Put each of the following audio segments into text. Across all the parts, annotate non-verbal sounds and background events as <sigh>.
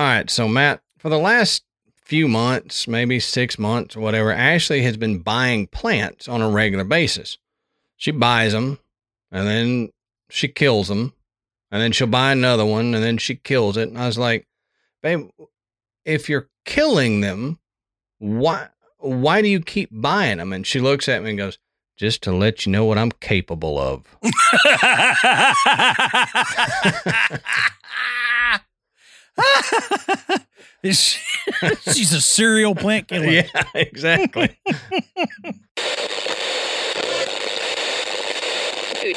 All right. So, Matt, for the last few months, maybe six months or whatever, Ashley has been buying plants on a regular basis. She buys them and then she kills them and then she'll buy another one and then she kills it. And I was like, babe, if you're killing them, why why do you keep buying them? And she looks at me and goes, just to let you know what I'm capable of. <laughs> <laughs> <laughs> Is she- <laughs> She's a serial plant killer. yeah, exactly. <laughs> Good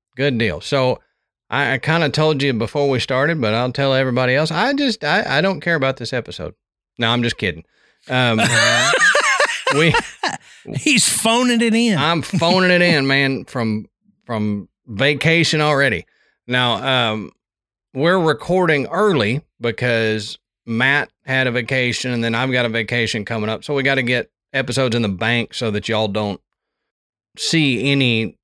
Good deal. So I, I kind of told you before we started, but I'll tell everybody else. I just I, I don't care about this episode. No, I'm just kidding. Um, <laughs> we He's phoning it in. I'm phoning it in, man, from from vacation already. Now, um, we're recording early because Matt had a vacation and then I've got a vacation coming up. So we got to get episodes in the bank so that y'all don't see any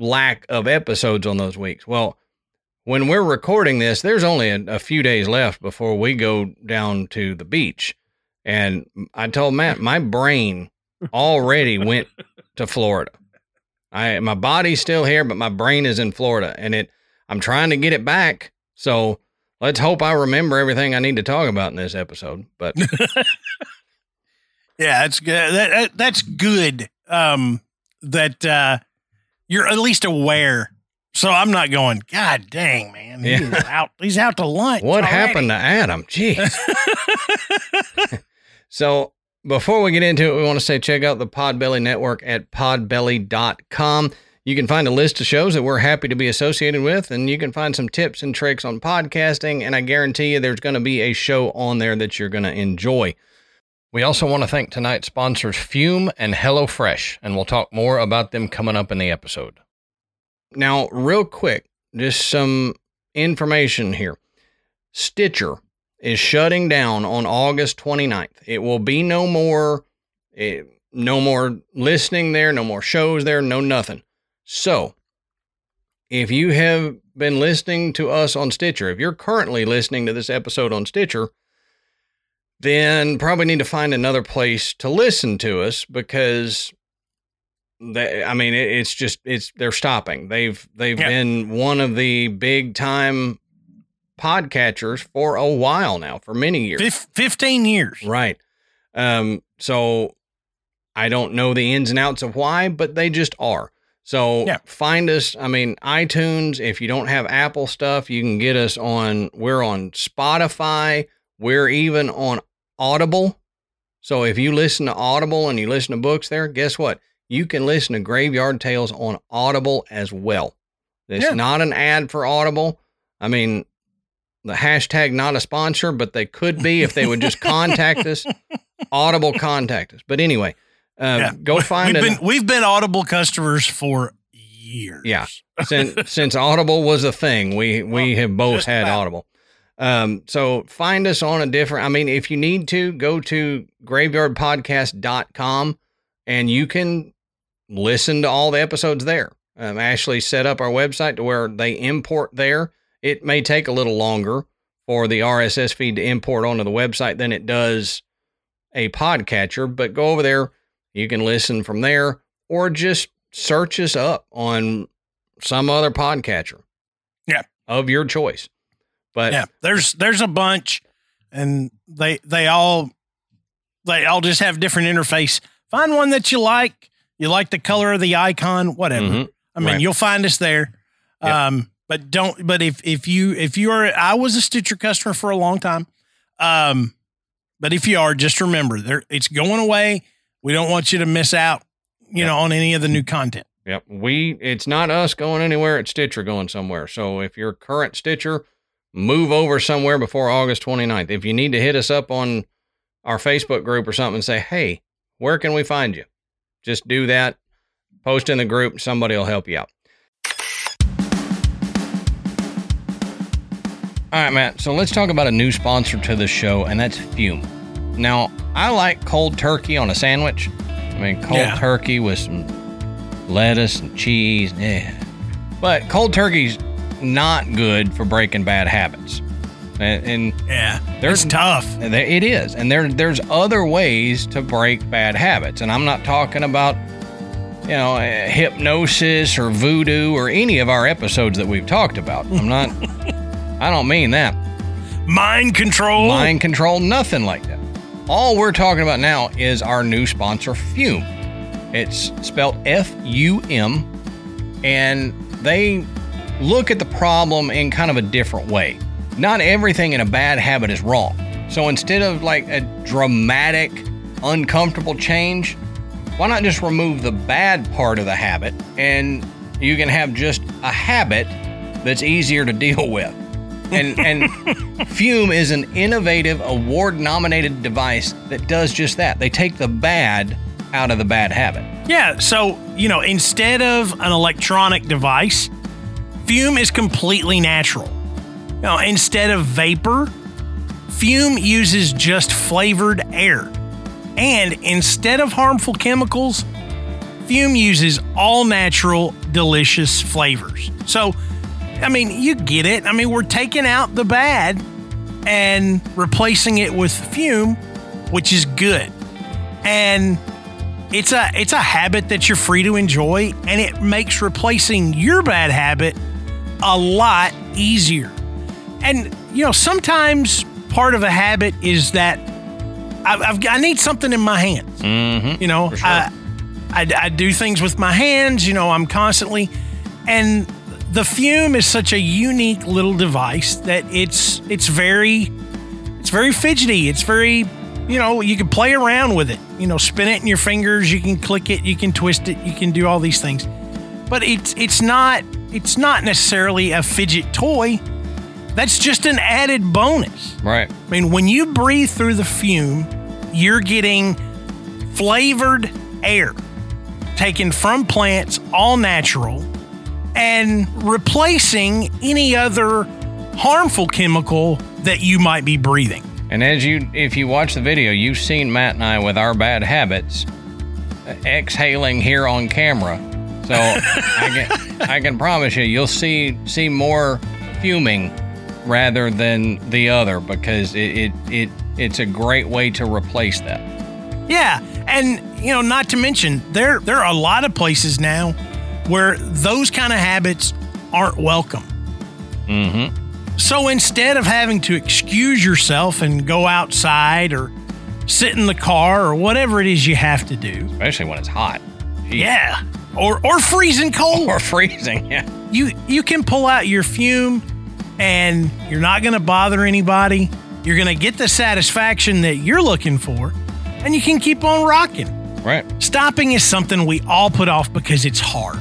lack of episodes on those weeks. Well, when we're recording this, there's only a, a few days left before we go down to the beach. And I told Matt, my brain already went to Florida. I my body's still here, but my brain is in Florida, and it. I'm trying to get it back. So let's hope I remember everything I need to talk about in this episode. But <laughs> yeah, that's good. That, that- that's good. Um, that uh, you're at least aware. So I'm not going. God dang, man, he's Yeah. out. He's out to lunch. what already." happened to Adam? Jeez. <laughs> So before we get into it, we want to say check out the Podbelly Network at podbelly.com. You can find a list of shows that we're happy to be associated with, and you can find some tips and tricks on podcasting. And I guarantee you there's going to be a show on there that you're going to enjoy. We also want to thank tonight's sponsors, Fum and HelloFresh, and we'll talk more about them coming up in the episode. Now, real quick, just some information here. Stitcher is shutting down on August 29th. It will be no more eh, no more listening there, no more shows there, no nothing. So, if you have been listening to us on Stitcher, if you're currently listening to this episode on Stitcher, then probably need to find another place to listen to us because they, I mean, it, it's just it's they're stopping. They've they've Yeah. been one of the big time podcatchers for a while now, for many years. Fif- Fifteen years. Right. Um, so I don't know the ins and outs of why, but they just are. So Yeah. find us. I mean, iTunes. If you don't have Apple stuff, you can get us on. We're on Spotify. We're even on Audible. So if you listen to Audible and you listen to books there, guess what? You can listen to Graveyard Tales on Audible as well. It's Yeah. not an ad for Audible. I mean, the hashtag not a sponsor, but they could be if they would just contact us. <laughs> Audible contact us. But anyway, uh, Yeah. go find we've it been we've been Audible customers for years. Yeah. since since Audible was a thing. We we Well, have both had about. Audible. Um, so find us on a different. I mean, if you need to, go to graveyardpodcast.com and you can listen to all the episodes there. Um, Ashley set up our website to where they import there. It may take a little longer for the RSS feed to import onto the website than it does a podcatcher, but go over there. You can listen from there or just search us up on some other podcatcher. Yeah. Of your choice. But yeah. There's there's a bunch, and they they all they all just have different interface. Find one that you like. You like the color of the icon, whatever. Mhm. I mean, Right. you'll find us there. Yep. Um, but don't. But if if you if you are, I was a Stitcher customer for a long time. Um, but if you are, just remember, there it's going away. We don't want you to miss out. You Yep. know, on any of the new content. Yep. We it's not us going anywhere, it's Stitcher going somewhere. So if you're current Stitcher, move over somewhere before August 29th. If you need to hit us up on our Facebook group or something and say, "Hey, where can we find you?" Just do that. Post in the group, somebody will help you out. All right, Matt. So let's talk about a new sponsor to the show, and that's Fum. Now, I like cold turkey on a sandwich. I mean, cold Yeah. turkey with some lettuce and cheese. Yeah. But cold turkey's not good for breaking bad habits. And, and Yeah. There's- it's tough. it is. And there there's other ways to break bad habits. And I'm not talking about you know, uh, hypnosis or voodoo or any of our episodes that we've talked about. I'm not <laughs> I don't mean that. Mind control. Mind control, nothing like that. All we're talking about now is our new sponsor, Fum. It's spelled F U M, and they look at the problem in kind of a different way. Not everything in a bad habit is wrong. So instead of like a dramatic, uncomfortable change, why not just remove the bad part of the habit and you can have just a habit that's easier to <laughs> deal with? And and <laughs> Fum is an innovative, award-nominated device that does just that. They take the bad out of the bad habit. Yeah. So, you know, instead of an electronic device, Fum is completely natural. Now, instead of vapor, Fum uses just flavored air. And instead of harmful chemicals, Fum uses all natural, delicious flavors. So, I mean, you get it. I mean, we're taking out the bad and replacing it with Fum, which is good. And it's a it's a habit that you're free to enjoy and it makes replacing your bad habit a lot easier. And you know, sometimes part of a habit is that I've, I've I need something in my hands. Mm-hmm. You know, sure. I, I I do things with my hands. You know, I'm constantly, and the Fum is such a unique little device that it's it's very it's very fidgety. It's very you know you can play around with it. You know, spin it in your fingers. You can click it. You can twist it. You can do all these things. But it's it's not it's not necessarily a fidget toy. That's just an added bonus. Right. I mean, when you breathe through the Fum, you're getting flavored air taken from plants, all natural, and replacing any other harmful chemical that you might be breathing. And as you, if you watch the video, you've seen Matt and I with our bad habits uh, exhaling here on camera. So I can, I can promise you, you'll see see more fuming rather than the other because it, it, it it's a great way to replace that. Yeah, and you know, not to mention there there are a lot of places now where those kind of habits aren't welcome. Mm-hmm. So instead of having to excuse yourself and go outside or sit in the car or whatever it is you have to do, Especially when it's hot. Jeez. yeah, or or freezing cold, Or freezing. Yeah. you you can pull out your Fum and you're not going to bother anybody. You're going to get the satisfaction that you're looking for and you can keep on rocking. Right. Stopping is something we all put off because it's hard.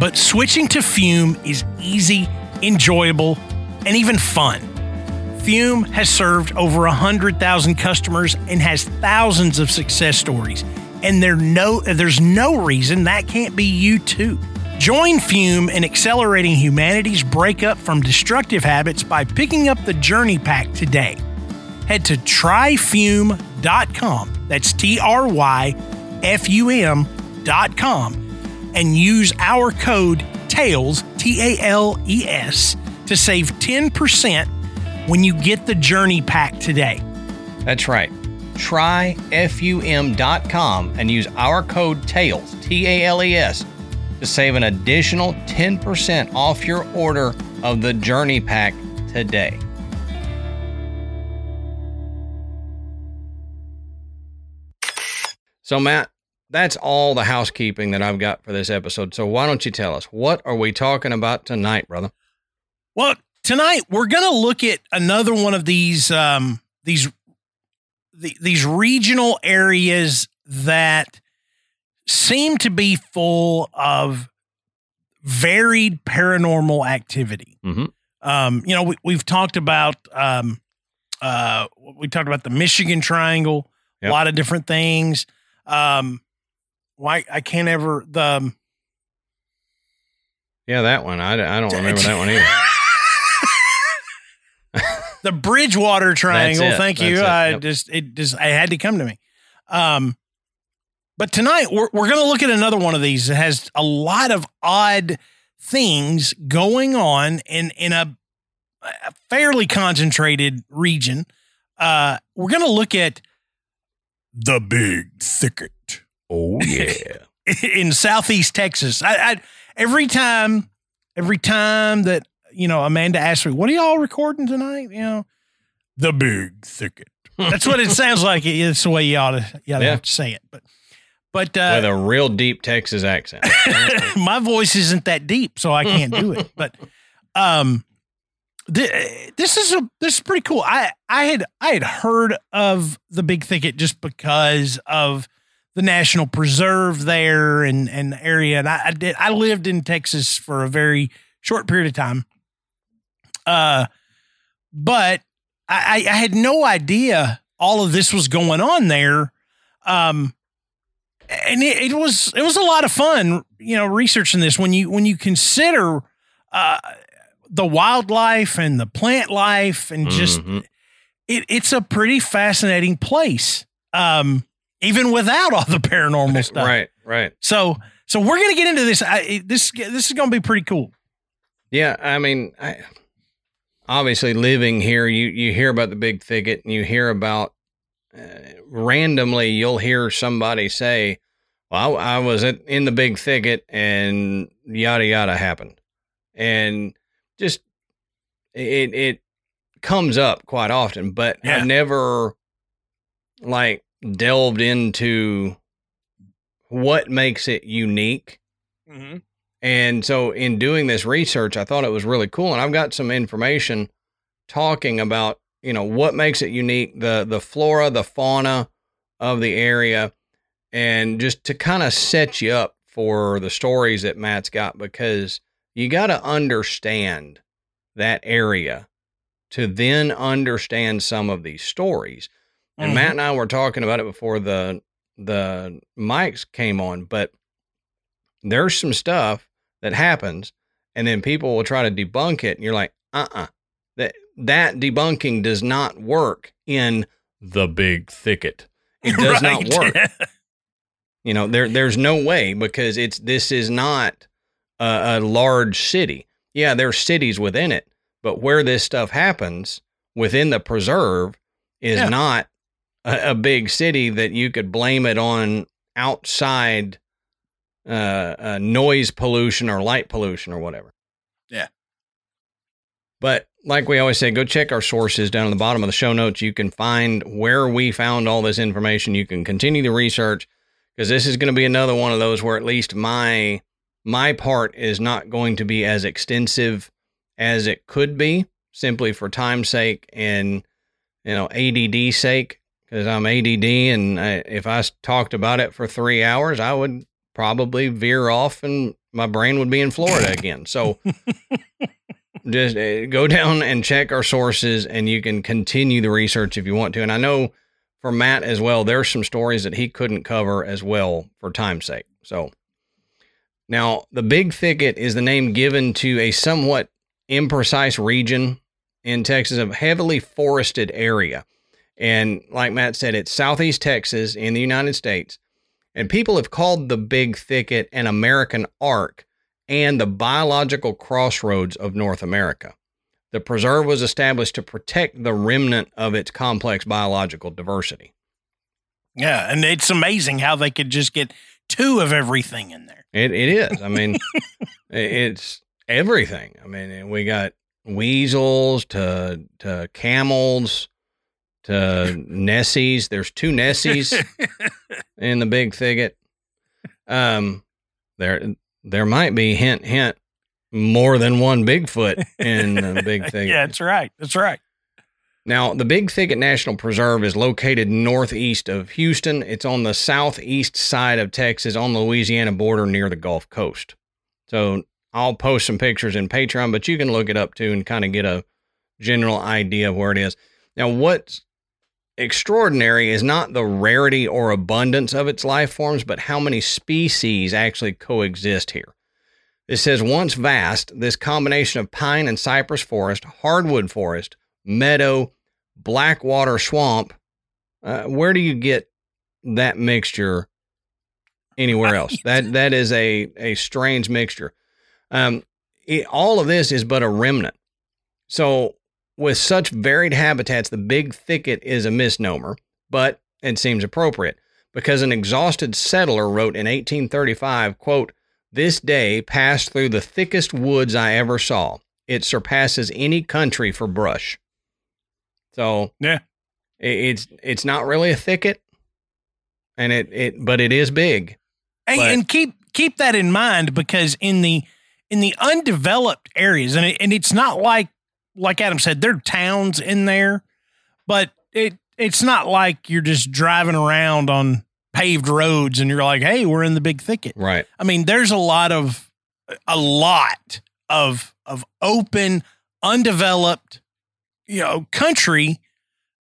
But switching to Fum is easy, enjoyable, and even fun. Fum has served over 100,000 customers and has thousands of success stories. And there no, there's no reason that can't be you too. Join Fum in accelerating humanity's breakup from destructive habits by picking up the Journey Pack today. Head to tryfum.com. That's T R Y F U M.com and use our code TALES, T A L E S, to save 10% when you get the Journey Pack today. That's right. Tryfum.com and use our code TALES, T A L E S, to save an additional 10% off your order of the Journey Pack today. So, Matt, that's all the housekeeping that I've got for this episode. So, why don't you tell us what are we talking about tonight, brother? Well, tonight we're going to look at another one of these um, these the, these regional areas that seem to be full of varied paranormal activity. Mhm. Um, you know, we, we've talked about um, uh, we talked about the Michigan Triangle, Yep. a lot of different things. Um, why I can't ever the um, Yeah, that one. I, I don't remember that one either. <laughs> the Bridgewater Triangle. it. Thank you. That's it. I Yep. just it just it had to come to me. Um, but tonight we're we're going to look at another one of these that has a lot of odd things going on in in a, a fairly concentrated region. Uh, we're going to look at the Big Thicket Oh <laughs> yeah. in southeast Texas. I, I every time, every time that you know Amanda asks me, "What are y'all recording tonight?" You know, the big thicket. That's what it sounds like. It's the way you ought to, you ought to Yeah. have to say it. But, but With uh, a real deep Texas accent. <laughs> my voice isn't that deep, so I can't do it. But, um, thi- this is a this is pretty cool. I I had I had heard of the big thicket just because of the national preserve there and and the area. And I, I did I lived in Texas for a very short period of time. Uh, but I I had no idea all of this was going on there. Um, and it, it was it was a lot of fun, you know, researching this when you when you consider uh the wildlife and the plant life and just Mhm. it, it's a pretty fascinating place. Um, even without all the paranormal <laughs> stuff. Right, right. So, so we're gonna get into this. I, this this is gonna be pretty cool. Yeah, I mean, I, obviously living here, you you hear about the big thicket, and you hear about uh, randomly you'll hear somebody say, "Well, I, I was at, in the big thicket, and yada yada happened," and just it it comes up quite often, but Yeah. I've never like delved into what makes it unique. And so, in doing this research, I thought it was really cool. And I've got some information talking about, you know, what makes it unique, the the flora, the fauna of the area, and just to kind of set you up for the stories that Matt's got, because you got to understand that area to then understand some of these stories. And Mhm. Matt and I were talking about it before the the mics came on, but there's some stuff that happens, and then people will try to debunk it, and you're like, uh uh that that debunking does not work in the big thicket. It <laughs> does not work. <laughs> You know, there there's no way because it's this is not a, a large city. Yeah, there's cities within it, but where this stuff happens within the preserve is Yeah. not a, a big city that you could blame it on outside uh, uh, noise pollution or light pollution or whatever. Yeah. But like we always say, go check our sources down at the bottom of the show notes. You can find where we found all this information. You can continue the research because this is going to be another one of those where at least my my part is not going to be as extensive as it could be simply for time's sake and you know ADD sake because I'm ADD and I, if I talked about it for three hours I would probably veer off and my brain would be in Florida again so <laughs> just uh, go down and check our sources and you can continue the research if you want to and I know for Matt as well there's some stories that he couldn't cover as well for time's sake so now, the Big Thicket is the name given to a somewhat imprecise region in Texas, a heavily forested area. And like Matt said, it's southeast Texas in the United States. And people have called the Big Thicket an American ark and the biological crossroads of North America. The preserve was established to protect the remnant of its complex biological diversity. Yeah, and it's amazing how they could just get two of everything in there. It it is. I mean, <laughs> it's everything. I mean, we got weasels to to camels to Nessies. There's two Nessies <laughs> in the big thicket. Um, there there might be hint hint more than one Bigfoot in the big <laughs> thicket. yeah, that's right. That's right. Now, the Big Thicket National Preserve is located northeast of Houston. It's on the southeast side of Texas on the Louisiana border near the Gulf Coast. So, I'll post some pictures in Patreon, but you can look it up too and kind of get a general idea of where it is. Now, what's extraordinary is not the rarity or abundance of its life forms, but how many species actually coexist here. It says once vast, this combination of pine and cypress forest, hardwood forest, meadow, blackwater swamp. Uh, where do you get that mixture anywhere else? That that is a a strange mixture. Um, it, all of this is but a remnant. So with such varied habitats, the big thicket is a misnomer, but it seems appropriate because an exhausted settler wrote in 1835, quote, this day passed through the thickest woods I ever saw. It surpasses any country for brush. So yeah, it's it's not really a thicket, and it it but it is big. Hey, but, and keep keep that in mind because in the in the undeveloped areas, and it, and it's not like like Adam said, there are towns in there, but it it's not like you're just driving around on paved roads and you're like, hey, we're in the big thicket. Right. I mean, there's a lot of a lot of of open, undeveloped, you know, country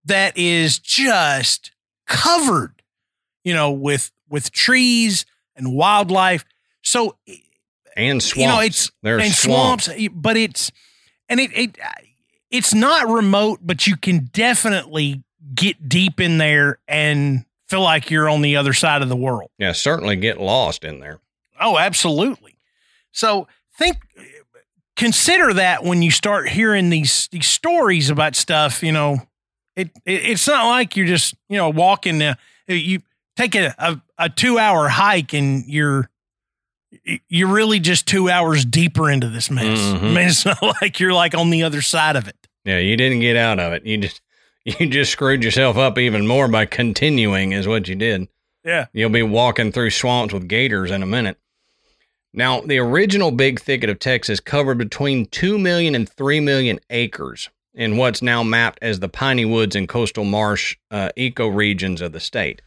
that is just covered, you know, with with trees and wildlife. So and swamps. You know, it's There's and swamps. swamps, but it's and it it it's not remote, but you can definitely get deep in there and feel like you're on the other side of the world. Yeah, certainly get lost in there. Oh, absolutely. So think consider that when you start hearing these these stories about stuff, you know, it, it it's not like you're just, you know, walking uh, you take a, a, a 2-hour hike and you're you're really just two hours deeper into this mess. Mhm. I mean, it's <laughs> not like you're like on the other side of it. Yeah, you didn't get out of it. You just <laughs> you just screwed yourself up even more by continuing is what you did. Yeah. You'll be walking through swamps with gators in a minute. Now, the original big thicket of Texas covered between 2 million and 3 million acres in what's now mapped as the piney woods and coastal marsh uh, ecoregions of the state.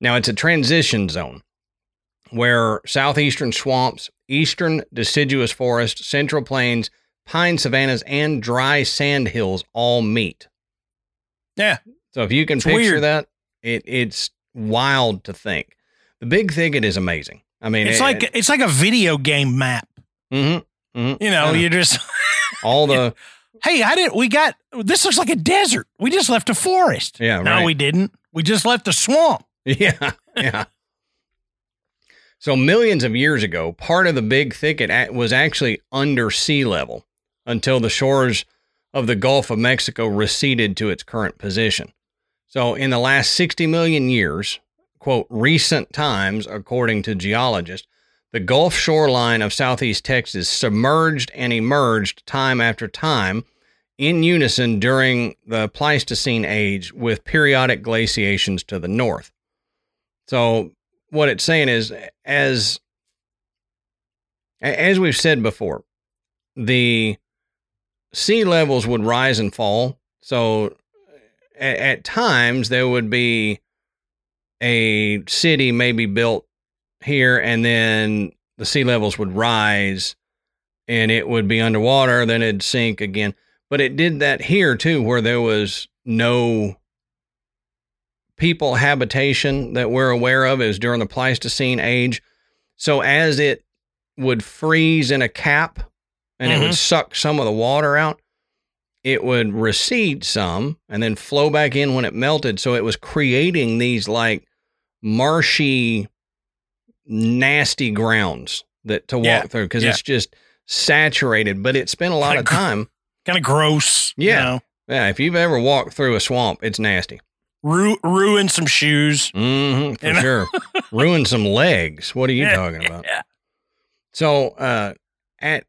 Now, it's a transition zone where southeastern swamps, eastern deciduous forest, central plains, pine savannas, and dry sand hills all meet. Yeah. So if you can It's picture weird. that, it it's wild to think. The big thicket is amazing. I mean, It's it- like it's like a video game map. mhm, mhm. You know. you just <laughs> all the <laughs> hey, I didn't. We got this looks like a desert. We just left a forest. Yeah, No, right. we didn't. We just left a swamp. <laughs> yeah yeah. So millions of years ago, part of the big thicket was actually under sea level until the shores of the Gulf of Mexico receded to its current position. So in the last 60 million years, quote, recent times, according to geologists, the Gulf shoreline of southeast Texas submerged and emerged time after time in unison during the Pleistocene age with periodic glaciations to the north. So what it's saying is as as we've said before, the sea levels would rise and fall. So at, at times there would be a city maybe built here and then the sea levels would rise and it would be underwater then it'd sink again but it did that here too where there was no people habitation that we're aware of is during the pleistocene age so as it would freeze in a cap and it would mm-hmm. suck some of the water out it would recede some and then flow back in when it melted so it was creating these like marshy nasty grounds that to walk Yeah, through because yeah. it's just saturated but it spent a lot Kinda of gr- time Kind of gross. you Yeah. know. yeah if you've ever walked through a swamp it's nasty Ru- ruin some shoes. hmm for sure <laughs> ruin some legs what are you talking about Yeah. So uh, at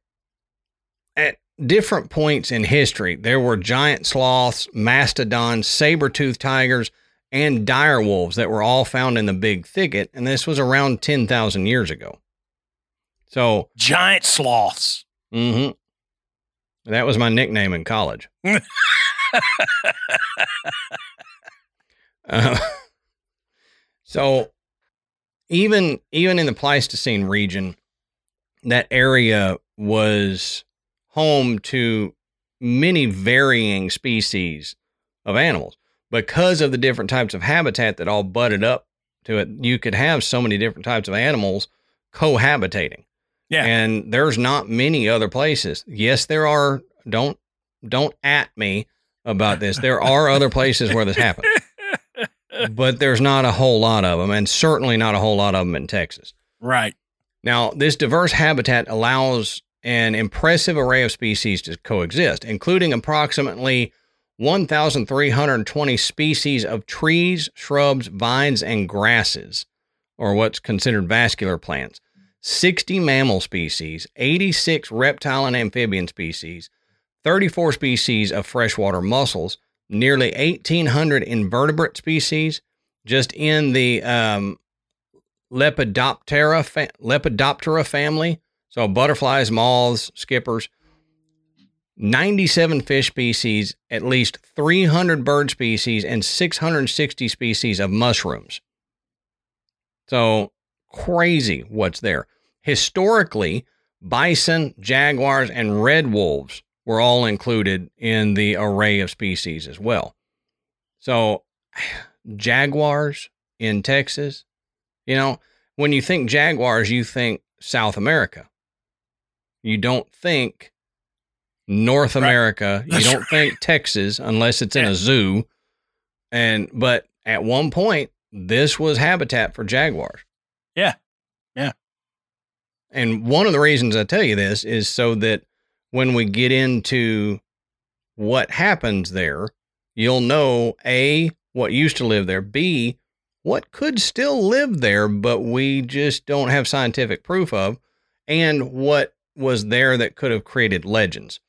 at different points in history, there were giant sloths, mastodons, saber-toothed tigers, and dire wolves that were all found in the big thicket, and this was around ten thousand years ago. So Giant sloths. Mm hmm that was my nickname in college. <laughs> Uh, <laughs> so even even in the Pleistocene region, that area was home to many varying species of animals. Because of the different types of habitat that all butted up to it, you could have so many different types of animals cohabitating. Yeah. And there's not many other places. Yes, there are. Don't don't at me about this. There are other places where this happens. <laughs> <laughs> But there's not a whole lot of them and certainly not a whole lot of them in Texas. Right. Now, this diverse habitat allows an impressive array of species to coexist, including approximately 1,320 species of trees, shrubs, vines, and grasses, or what's considered vascular plants, 60 mammal species, 86 reptile and amphibian species, 34 species of freshwater mussels, nearly 1,800 invertebrate species, just in the um, Lepidoptera, fa- Lepidoptera family. So butterflies, moths, skippers, 97 fish species, at least 300 bird species, and 660 species of mushrooms. So crazy what's there. Historically, bison, jaguars, and red wolves were all included in the array of species as well. So, jaguars in Texas, you know, when you think jaguars, you think South America. You don't think North Right. America. You don't right. think Texas unless it's in Yeah. a zoo. And but at one point, this was habitat for jaguars. Yeah. Yeah. And one of the reasons I tell you this is so that when we get into what happens there, you'll know A, what used to live there, B, what could still live there, but we just don't have scientific proof of, and what was there that could have created legends.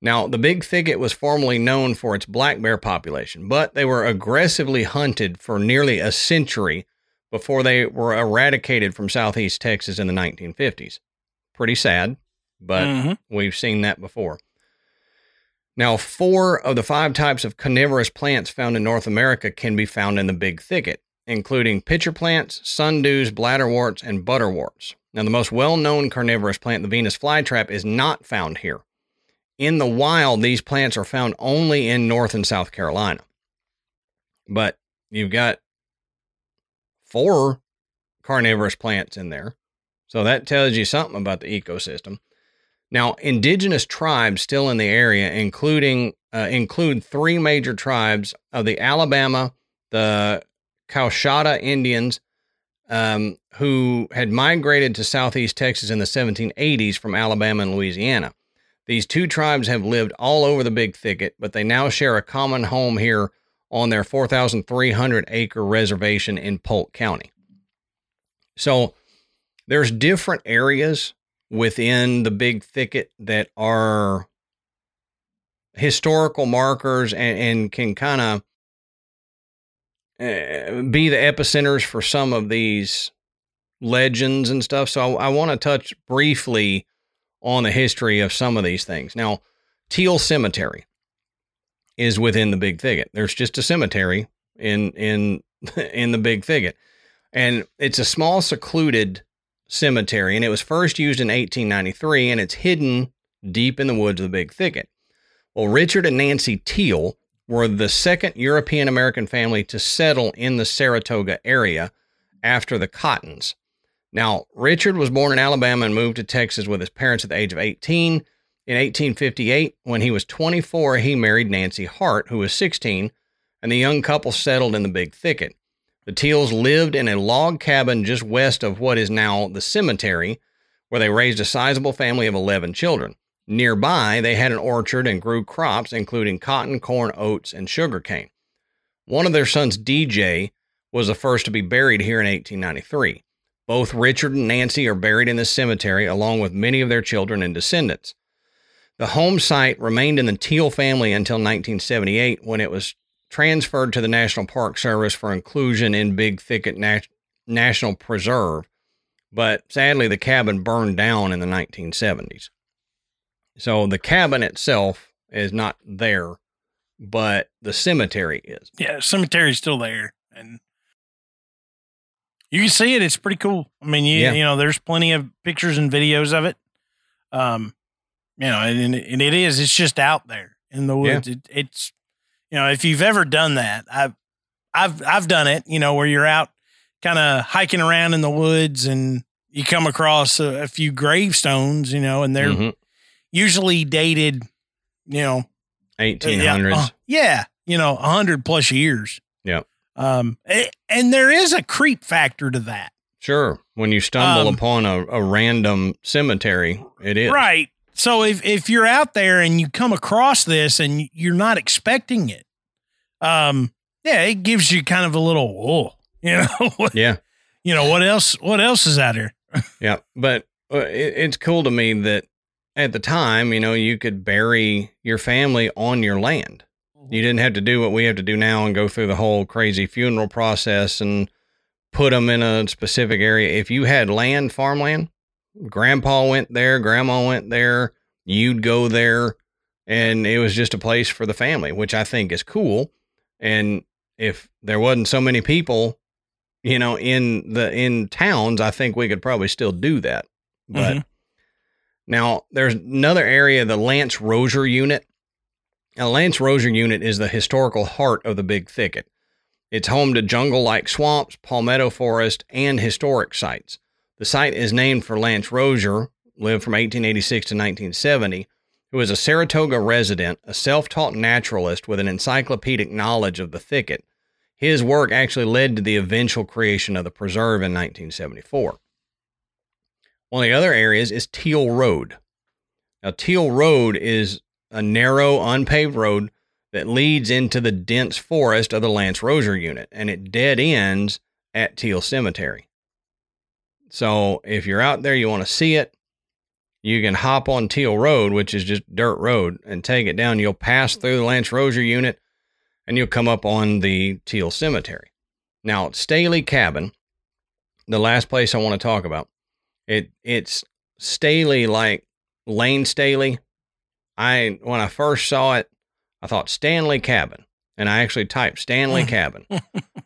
Now, the Big Thicket was formerly known for its black bear population, but they were aggressively hunted for nearly a century before they were eradicated from southeast Texas in the 1950s. Pretty sad, but Mhm. we've seen that before. Now, four of the five types of carnivorous plants found in North America can be found in the Big Thicket, including pitcher plants, sundews, bladderworts, and butterworts. Now, the most well known carnivorous plant, the Venus flytrap, is not found here. In the wild, these plants are found only in North and South Carolina. But you've got four carnivorous plants in there. So that tells you something about the ecosystem. Now, indigenous tribes still in the area, including uh, include three major tribes of the Alabama, the Coushatta Indians, um, who had migrated to southeast Texas in the 1780s from Alabama and Louisiana. These two tribes have lived all over the Big Thicket, but they now share a common home here on their 4,300 acre reservation in Polk County. So there's different areas within the Big Thicket that are historical markers and, and can kind of uh, be the epicenters for some of these legends and stuff. So I, I want to touch briefly on the history of some of these things. Now, Teal Cemetery is within the Big Thicket. There's just a cemetery in in <laughs> in the Big Thicket, and it's a small secluded cemetery, and it was first used in 1893, and it's hidden deep in the woods of the Big Thicket. Well, Richard and Nancy Teal were the second European American family to settle in the Saratoga area after the Cottons. Now, Richard was born in Alabama and moved to Texas with his parents at the age of 18. In 1858, when he was 24, he married Nancy Hart, who was 16, and the young couple settled in the Big Thicket. The Teals lived in a log cabin just west of what is now the cemetery, where they raised a sizable family of 11 children. Nearby, they had an orchard and grew crops, including cotton, corn, oats, and sugarcane. One of their sons, DJ, was the first to be buried here in 1893. Both Richard and Nancy are buried in the cemetery, along with many of their children and descendants. The home site remained in the Teal family until 1978, when it was transferred to the National Park Service for inclusion in Big Thicket Nat- National Preserve. But sadly, the cabin burned down in the 1970s. So the cabin itself is not there, but the cemetery is. Yeah, cemetery's still there, and you can see it. It's pretty cool. I mean, you Yeah. you know, there's plenty of pictures and videos of it. Um, you know, and, and it is. It's just out there in the woods. Yeah. It, it's you know, if you've ever done that, I've I've I've done it. You know, where you're out kind of hiking around in the woods and you come across a, a few gravestones. You know, and they're mm-hmm. usually dated. You know, eighteen hundreds. Yeah, uh, yeah, you know, hundred plus years. Yeah. Um, and there is a creep factor to that. Sure. When you stumble um, upon a, a random cemetery, it is. Right. So if, if you're out there and you come across this and you're not expecting it, um, yeah, it gives you kind of a little, oh, <laughs> you know, yeah, you know what else? What else is out here? <laughs> yeah, but uh, it, it's cool to me that at the time, you know, you could bury your family on your land. Mm-hmm. You didn't have to do what we have to do now and go through the whole crazy funeral process and put them in a specific area. If you had land, farmland, grandpa went there, grandma went there, you'd go there, and it was just a place for the family, which I think is cool. And if there wasn't so many people, you know, in the in towns, I think we could probably still do that. But mm-hmm. now there's another area, the Lance Rosier unit. Now, Lance Rosier unit is the historical heart of the Big Thicket. It's home to jungle like swamps, palmetto forest, and historic sites. The site is named for Lance Rosier, lived from 1886 to 1970, who was a Saratoga resident, a self taught naturalist with an encyclopedic knowledge of the thicket. His work actually led to the eventual creation of the preserve in 1974. One of the other areas is Teal Road. Now, Teal Road is a narrow, unpaved road that leads into the dense forest of the Lance Rosier unit, and it dead ends at Teal Cemetery. So if you're out there, you want to see it, you can hop on Teal Road, which is just dirt road, and take it down. You'll pass through the Lance Rosier unit and you'll come up on the Teal Cemetery. Now, Staley Cabin, the last place I want to talk about, it it's Staley like Layne Staley. I when I first saw it, I thought Stanley Cabin, and I actually typed Stanley <laughs> Cabin,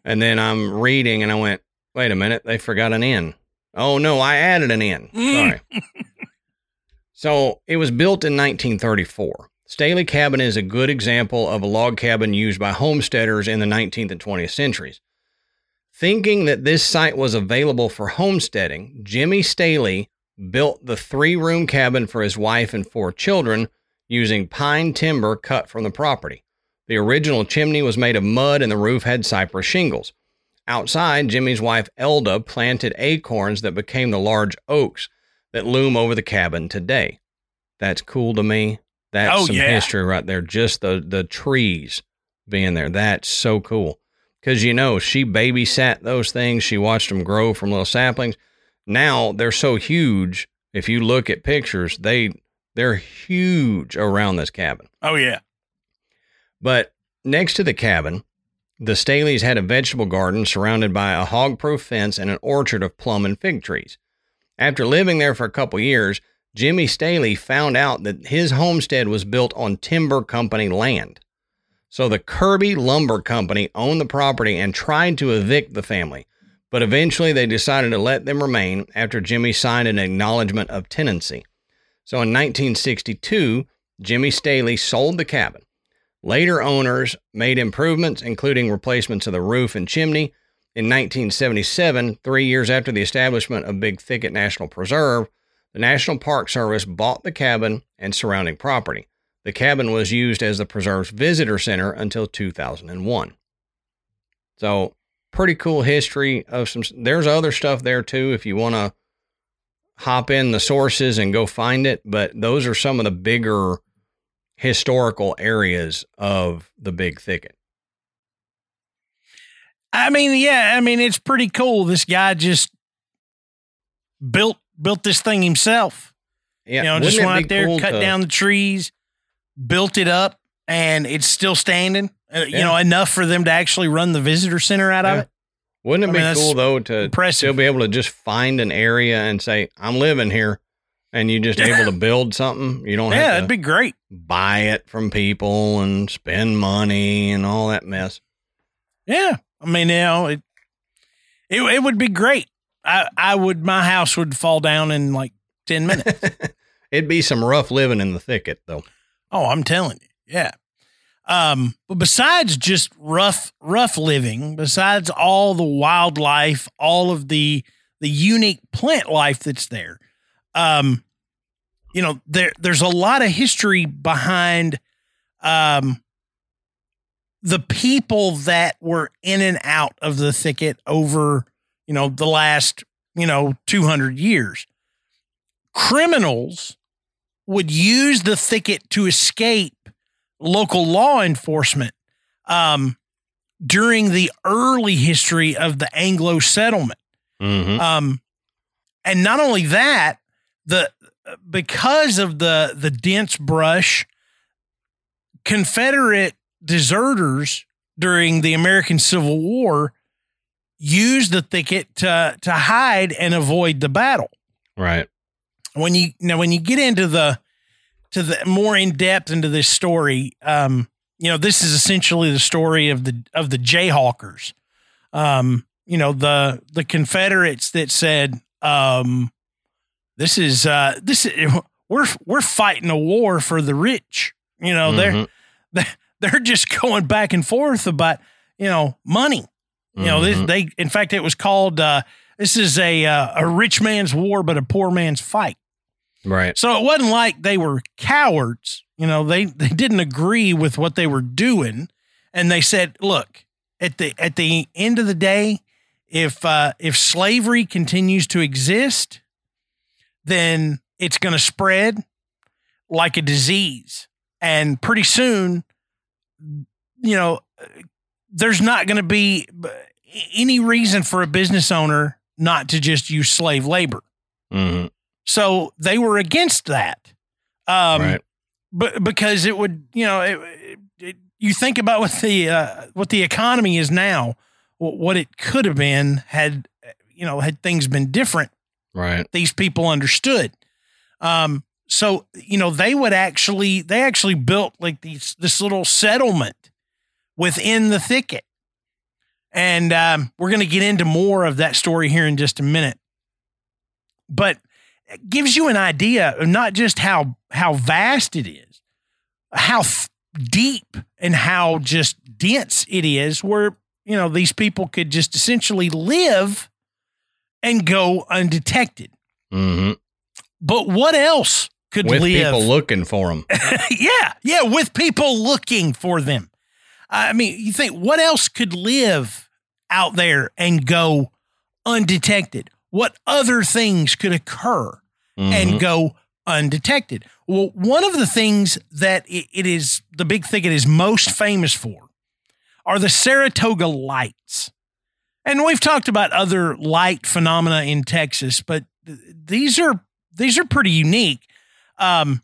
and then I'm reading and I went, wait a minute, they forgot an N. Oh no, I added an N. Mm. Sorry. <laughs> so it was built in 1934. Staley Cabin is a good example of a log cabin used by homesteaders in the 19th and 20th centuries. Thinking that this site was available for homesteading, Jimmy Staley built the three room cabin for his wife and four children using pine timber cut from the property. The original chimney was made of mud and the roof had cypress shingles. Outside, Jimmy's wife Elda planted acorns that became the large oaks that loom over the cabin today. That's cool to me. That's oh, some yeah. history right there. Just the the trees being there. That's so cool. Because you know, she babysat those things. She watched them grow from little saplings. Now they're so huge. If you look at pictures, they they're huge around this cabin. Oh yeah. But next to the cabin, the Staleys had a vegetable garden surrounded by a hog proof fence and an orchard of plum and fig trees. After living there for a couple years, Jimmy Staley found out that his homestead was built on timber company land. So the Kirby Lumber Company owned the property and tried to evict the family, but eventually they decided to let them remain after Jimmy signed an acknowledgement of tenancy. So in 1962, Jimmy Staley sold the cabin. Later owners made improvements, including replacements of the roof and chimney. In 1977, three years after the establishment of Big Thicket National Preserve, the National Park Service bought the cabin and surrounding property. The cabin was used as the preserve's visitor center until 2001. So, pretty cool history of some. There's other stuff there too if you want to hop in the sources and go find it, but those are some of the bigger historical areas of the big thicket. I mean, yeah, I mean it's pretty cool. This guy just built built this thing himself. Yeah, you know, just went out there, cool cut to... down the trees, built it up, and it's still standing. Uh, yeah. You know, enough for them to actually run the visitor center out yeah. of it. Wouldn't it I mean, be cool though to impressive. still be able to just find an area and say, "I'm living here," and you just able to build something. You don't. Yeah, that'd be great. Buy it from people and spend money and all that mess. Yeah, I mean, you know, it it, it would be great. I I would my house would fall down in like ten minutes. <laughs> it'd be some rough living in the thicket, though. Oh, I'm telling you, yeah. Um, but besides just rough, rough living, besides all the wildlife, all of the the unique plant life that's there, um, you know, there there's a lot of history behind um the people that were in and out of the thicket over, you know, the last, you know, 200 years. Criminals would use the thicket to escape local law enforcement um, during the early history of the Anglo settlement. Mm-hmm. Um, and not only that, the because of the the dense brush, Confederate deserters during the American Civil War used the thicket to to hide and avoid the battle. Right. When you now when you get into the to the more in depth into this story, um, you know, this is essentially the story of the of the Jayhawkers. Um, you know, the the Confederates that said, um, this is uh this is we're we're fighting a war for the rich. You know, Mhm. they're <laughs> they're just going back and forth about you know money. You know, this, Mhm. they in fact it was called uh, this is a uh, a rich man's war, but a poor man's fight. Right. So it wasn't like they were cowards. You know, they they didn't agree with what they were doing, and they said, "Look, at the at the end of the day, if uh, if slavery continues to exist, then it's going to spread like a disease, and pretty soon, you know, there's not going to be any reason for a business owner not to just use slave labor." hmm So they were against that. Um, right. but because it would, you know, it, it, you think about what the uh, what the economy is now, what it could have been had you know had things been different. Right. These people understood. Um, so you know they would actually they actually built like these this little settlement within the thicket, and um, we're going to get into more of that story here in just a minute. But it gives you an idea of not just how how vast it is, how deep and how just dense it is. Where you know these people could just essentially live and go undetected. hmm But what else could With live? people looking for them. <laughs> yeah, yeah, with people looking for them. I mean, you think what else could live out there and go undetected? What other things could occur Mm-hmm. and go undetected? Well, one of the things that it, it is the big thing it is most famous for are the Saratoga lights. And we've talked about other light phenomena in Texas, but th- these are these are pretty unique. Um,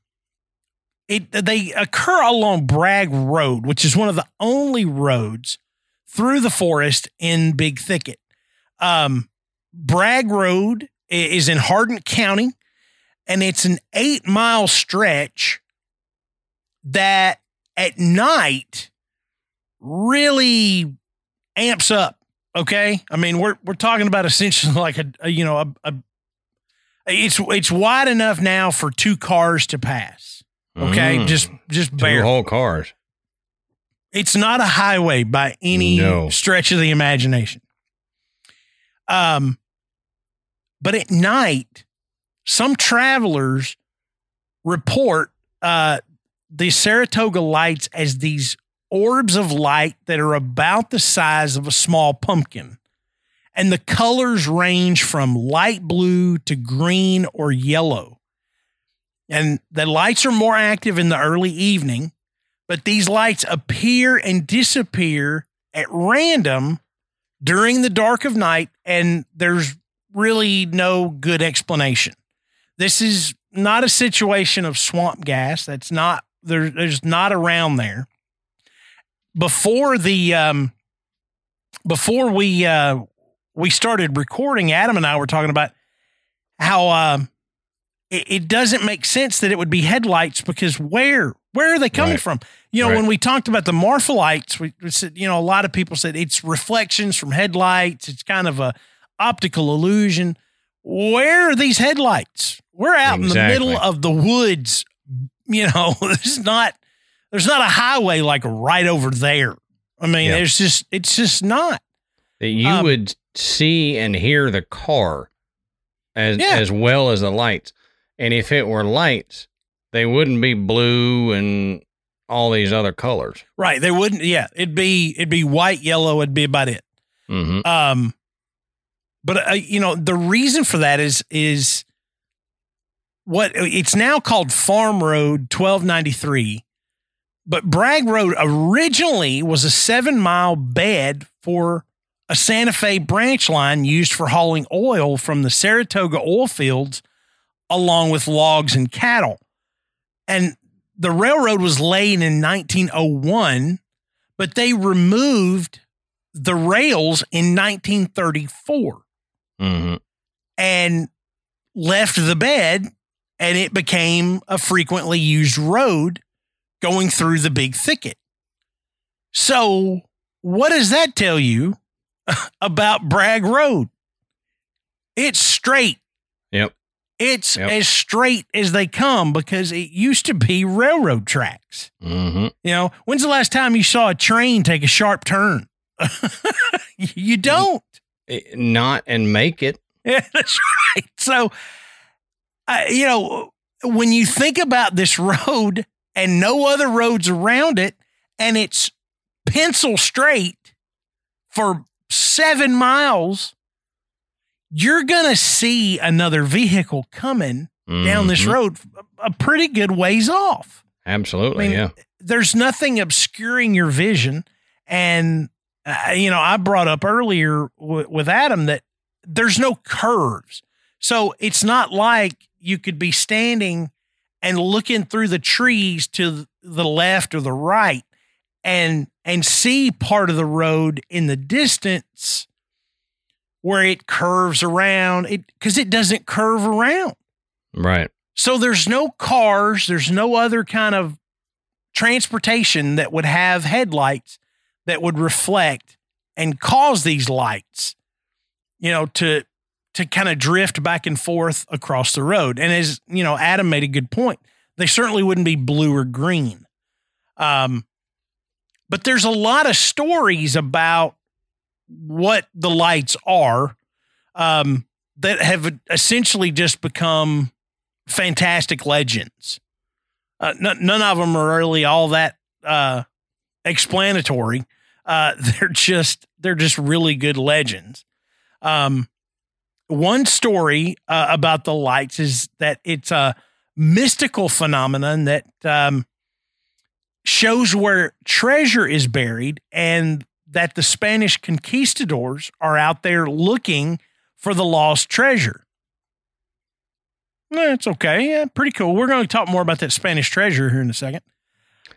it they occur along Bragg Road, which is one of the only roads through the forest in Big Thicket. Um, Bragg Road is in Hardin County, and it's an eight mile stretch that at night really amps up. Okay, I mean we're we're talking about essentially <laughs> like a, a you know a, a it's it's wide enough now for two cars to pass. Okay, Mm. just just Two bare. whole cars. It's not a highway by any No. stretch of the imagination. Um, but at night, some travelers report uh, the Saratoga lights as these orbs of light that are about the size of a small pumpkin. And the colors range from light blue to green or yellow. And the lights are more active in the early evening, but these lights appear and disappear at random during the dark of night, and there's really no good explanation. This is not a situation of swamp gas. That's not there, there's not around there. Before the um, before we uh, we started recording, Adam and I were talking about how um, it, it doesn't make sense that it would be headlights because where where are they coming Right. from? You know, Right. when we talked about the Marfa lights, we, we said you know a lot of people said it's reflections from headlights. It's kind of a optical illusion. Where are these headlights? We're out in the middle of the woods. You know, <laughs> there's not there's not a highway like right over there. I mean, Yeah. there's just it's just not. that you Um, would see and hear the car as Yeah. as well as the lights. And if it were lights, they wouldn't be blue and all these other colors. Right. They wouldn't yeah, it'd be it'd be white, yellow, it'd be about it. hmm Um, but uh, you know the reason for that is is what it's now called Farm Road 1293, but Bragg Road originally was a seven mile bed for a Santa Fe branch line used for hauling oil from the Saratoga oil fields along with logs and cattle. And the railroad was laid in 1901, but they removed the rails in 1934 hmm and left the bed and it became a frequently used road going through the big thicket. So, what does that tell you <laughs> about Bragg Road? It's straight. Yep. It's Yep. as straight as they come because it used to be railroad tracks. hmm You know, when's the last time you saw a train take a sharp turn? <laughs> you don't. Not and make it. <laughs> Yeah, that's right. So, uh, you know, when you think about this road and no other roads around it, and it's pencil straight for seven miles, you're going to see another vehicle coming down this Mhm. road a pretty good ways off Absolutely. I mean, yeah. there's nothing obscuring your vision. And, uh, you know, I brought up earlier w- with Adam that there's no curves. So it's not like you could be standing and looking through the trees to the left or the right and and see part of the road in the distance where it curves around it because it doesn't curve around Right. so there's no cars, there's no other kind of transportation that would have headlights that would reflect and cause these lights, you know, to to kind of drift back and forth across the road. And as you know, Adam made a good point. They certainly wouldn't be blue or green. Um, but there's a lot of stories about what the lights are um, that have essentially just become fantastic legends. Uh, n- none of them are really all that uh, explanatory. Uh, <laughs> they're just they're just really good legends. Um, one story uh, about the lights is that it's a mystical phenomenon that um, shows where treasure is buried, and that the Spanish conquistadors are out there looking for the lost treasure. That's okay. Yeah, pretty cool. We're going to talk more about that Spanish treasure here in a second.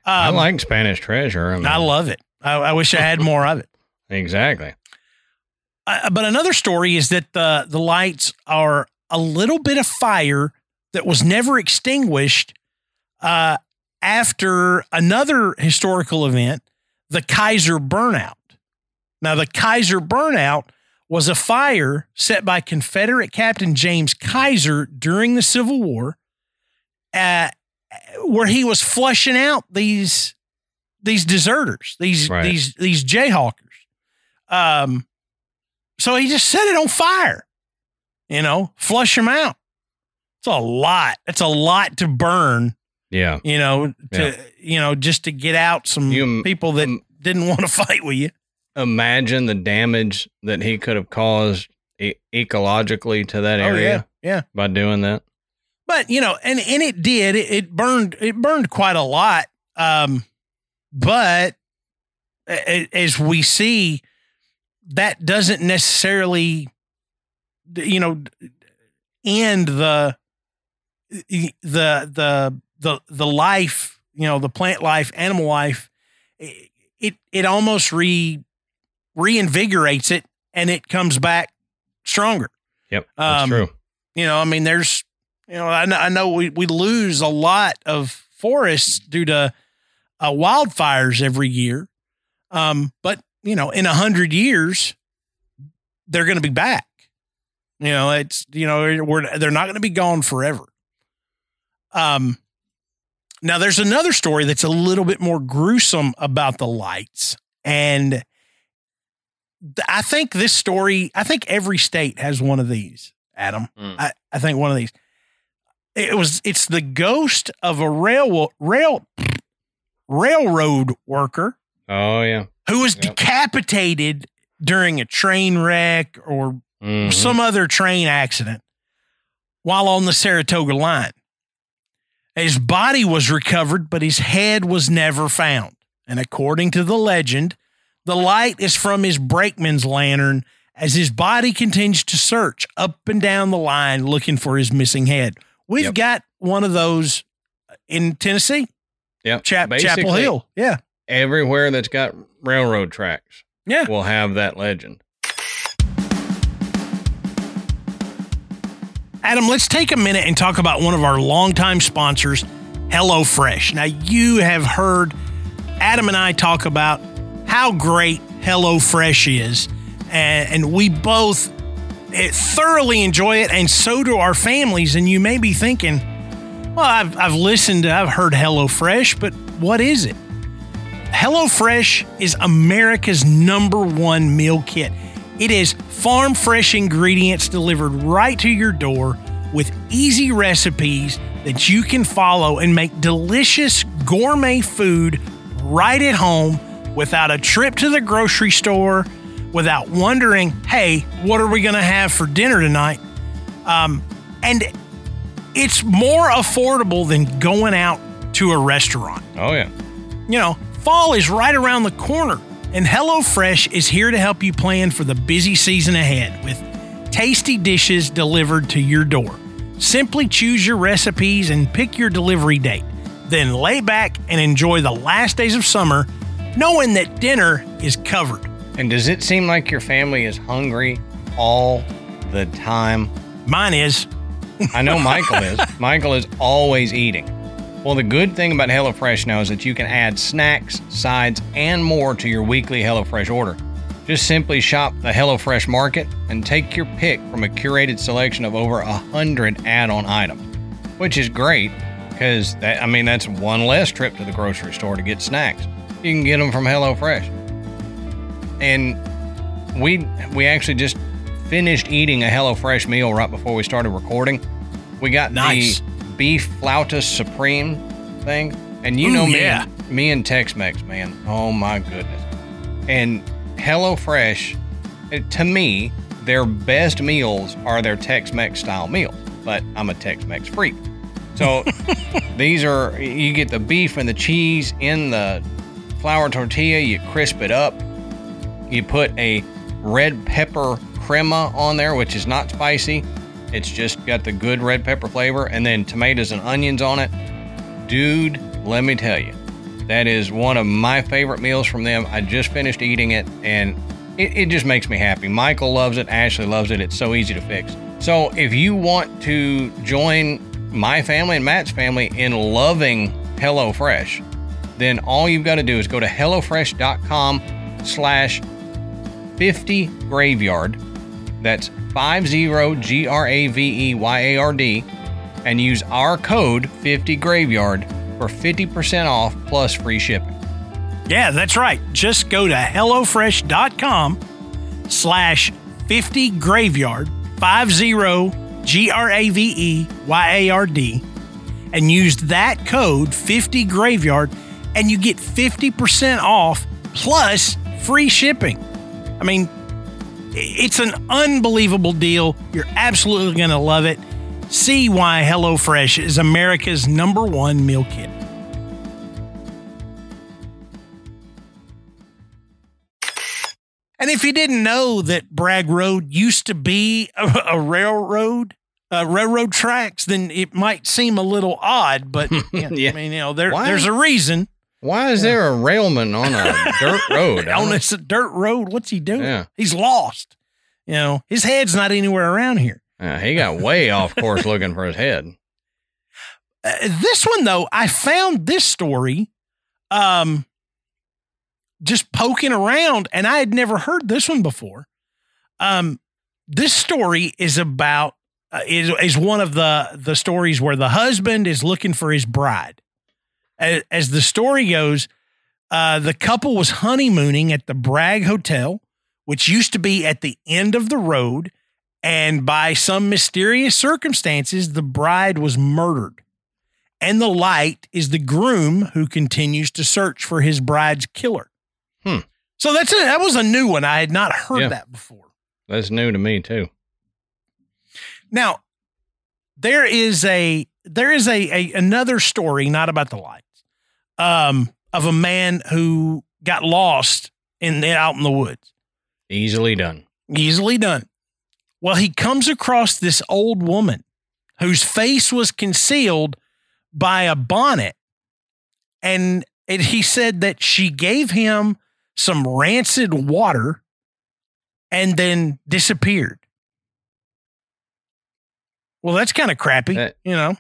I Um, like Spanish treasure. I, mean, I love it. I, I wish I had more of it. <laughs> exactly. Uh, but another story is that the the lights are a little bit of fire that was never extinguished uh, after another historical event, the Kaiser burnout. Now, the Kaiser burnout was a fire set by Confederate Captain James Kaiser during the Civil War, uh, where he was flushing out these these deserters, these Right. these these Jayhawkers. Um, so he just set it on fire, you know, flush them out. It's a lot. It's a lot to burn, Yeah. you know, to you know, just to get out some You- people that um, didn't want to <laughs> fight with you. Imagine the damage that he could have caused e- ecologically to that area Oh yeah, yeah. by doing that. But you know, and and it did. It, it burned. It burned quite a lot. Um, but as we see, that doesn't necessarily, you know, end the the the the the life. You know, the plant life, animal life. It it, almost re reinvigorates it, and it comes back stronger. Yep. That's Um, true. You know, I mean, there's, you know, I know, I know we, we lose a lot of forests due to uh, wildfires every year. Um, but, you know, in a hundred years, they're going to be back. You know, it's, you know, we're, they're not going to be gone forever. Um, now there's another story that's a little bit more gruesome about the lights, and I think this story. I think every state has one of these. Adam, Mm. I, I think one of these. It was. It's the ghost of a rail rail railroad worker Oh yeah. Who was Yep. decapitated during a train wreck or Mhm. some other train accident while on the Saratoga line. His body was recovered, but his head was never found. And according to the legend, the light is from his brakeman's lantern as his body continues to search up and down the line looking for his missing head. We've Yep. got one of those in Tennessee. Chap- Chapel Hill. Yeah. Everywhere that's got railroad tracks Yeah. will have that legend. Adam, let's take a minute and talk about one of our longtime sponsors, HelloFresh. Now, you have heard Adam and I talk about how great HelloFresh is, and, we both eh, thoroughly enjoy it, and so do our families. And you may be thinking, well, I've, I've listened, I've heard HelloFresh, but what is it? HelloFresh is America's number one meal kit. It is farm fresh ingredients delivered right to your door with easy recipes that you can follow and make delicious gourmet food right at home without a trip to the grocery store, without wondering, hey, what are we going to have for dinner tonight? Um, and it's more affordable than going out to a restaurant. Oh yeah. You know, fall is right around the corner, and HelloFresh is here to help you plan for the busy season ahead with tasty dishes delivered to your door. Simply choose your recipes and pick your delivery date. Then lay back and enjoy the last days of summer, knowing that dinner is covered. And does it seem like your family is hungry all the time? Mine is. I know Michael is. <laughs> Michael is always eating. Well, the good thing about HelloFresh now is that you can add snacks, sides, and more to your weekly HelloFresh order. Just simply shop the HelloFresh market and take your pick from a curated selection of over a hundred add-on items, which is great because that I mean that's one less trip to the grocery store to get snacks. You can get them from HelloFresh. And we we actually just finished eating a HelloFresh meal right before we started recording. We got Nice. the beef flauta supreme thing, and you Ooh, know me, yeah. me and Tex-Mex, man. Oh my goodness! And HelloFresh, to me, their best meals are their Tex-Mex style meals. But I'm a Tex-Mex freak, so <laughs> these are you get the beef and the cheese in the flour tortilla. You crisp it up. You put a red pepper crema on there, which is not spicy. It's just got the good red pepper flavor, and then tomatoes and onions on it. Dude, let me tell you, that is one of my favorite meals from them. I just finished eating it, and it, it just makes me happy. Michael loves it. Ashley loves it. It's so easy to fix. So if you want to join my family and Matt's family in loving HelloFresh, then all you've got to do is go to HelloFresh.com slash 50 graveyard. That's 50 G R A V E Y A R D and use our code 50 graveyard for 50% off plus free shipping. Yeah, that's right. Just go to HelloFresh.com slash 50 graveyard, 50 G R A V E Y A R D, and use that code 50 graveyard, and you get 50% off plus free shipping. I mean, it's an unbelievable deal. You're absolutely going to love it. See why HelloFresh is America's number one meal kit. And if you didn't know that Bragg Road used to be a, a railroad, uh, railroad tracks, then it might seem a little odd. But yeah, <laughs> Yeah. I mean, you know, there, there's a reason. Why is there a railman on a dirt <laughs> road? On this dirt road, what's he doing? Yeah. He's lost. You know, his head's not anywhere around here. Yeah, he got way <laughs> off course looking for his head. Uh, this one though, I found this story um just poking around and I had never heard this one before. Um this story is about uh, is is one of the the stories where the husband is looking for his bride. As, as the story goes, uh, the couple was honeymooning at the Bragg Hotel, which used to be at the end of the road, and by some mysterious circumstances, the bride was murdered. And the light is the groom who continues to search for his bride's killer. Hmm. So that's a, that was a new one. I had not heard Yeah. that before. That's new to me too. Now, there is a there is a, a another story, not about the lights, um, of a man who got lost in out in the woods. Easily done. Easily done. Well, he comes across this old woman whose face was concealed by a bonnet, and it, he said that she gave him some rancid water and then disappeared. Well, that's kind of crappy, That- you know.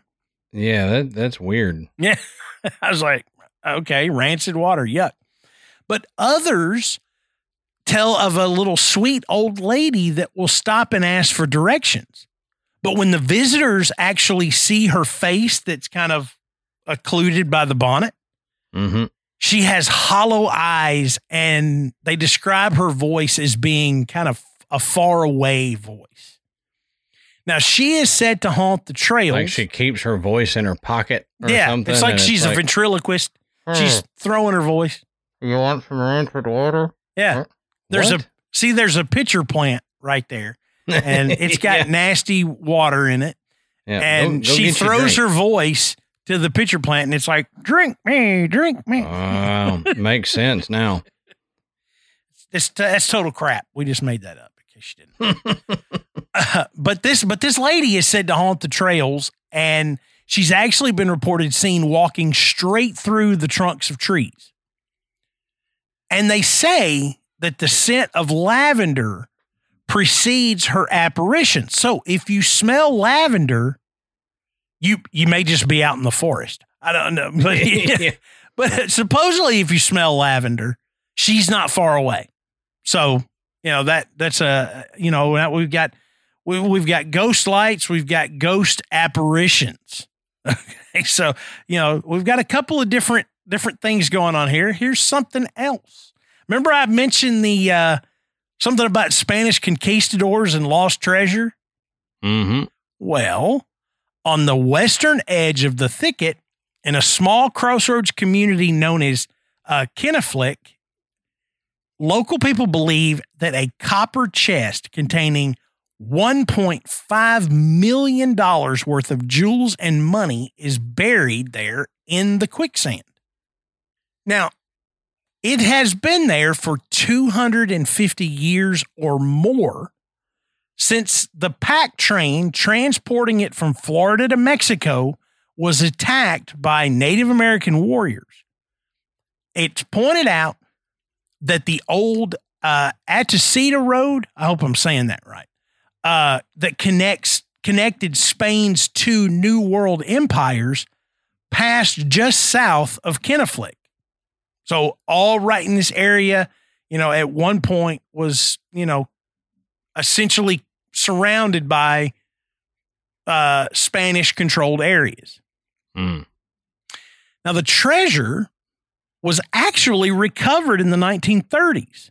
Yeah, that that's weird. Yeah. <laughs> I was like, okay, rancid water, yuck. But others tell of a little sweet old lady that will stop and ask for directions. But when the visitors actually see her face that's kind of occluded by the bonnet, Mm-hmm. she has hollow eyes and they describe her voice as being kind of a far away voice. Now, she is said to haunt the trails. Like she keeps her voice in her pocket or yeah, it's like she's a like, ventriloquist. "Hmm, She's throwing her voice. you want some rancid water? Yeah. Huh? There's a see there's a pitcher plant right there and <laughs> it's got Yeah, nasty water in it yeah. and Go- go she throws her voice to the pitcher plant and it's like drink me drink me Oh, makes sense now. <laughs> this that's total crap we just made that up in case you didn't Uh, <laughs> but this but this lady is said to haunt the trails and she's actually been reported seen walking straight through the trunks of trees. And they say that the scent of lavender precedes her apparition. So if you smell lavender you you may just be out in the forest. I don't know. <laughs> But <laughs> Yeah. but supposedly if you smell lavender she's not far away. So you know that that's a you know we've got we, we've got ghost lights we've got ghost apparitions <laughs> okay so you know we've got a couple of different different things going on here. Here's something else. Remember i mentioned the uh something about spanish conquistadors and lost treasure? Mm-hmm. well, on the western edge of the thicket, in a small crossroads community known as uh, Kennefick, local people believe that a copper chest containing $1.5 million worth of jewels and money is buried there in the quicksand. Now, it has been there for 250 years or more since the pack train transporting it from Florida to Mexico was attacked by Native American warriors. It's pointed out that the old uh, Road, I hope I'm saying that right, uh, that connects connected Spain's two New World empires passed just south of Kennefick. So all right in this area, you know, at one point was, you know, essentially surrounded by uh, Spanish controlled areas. Mm. Now, the treasure was actually recovered in the 1930s,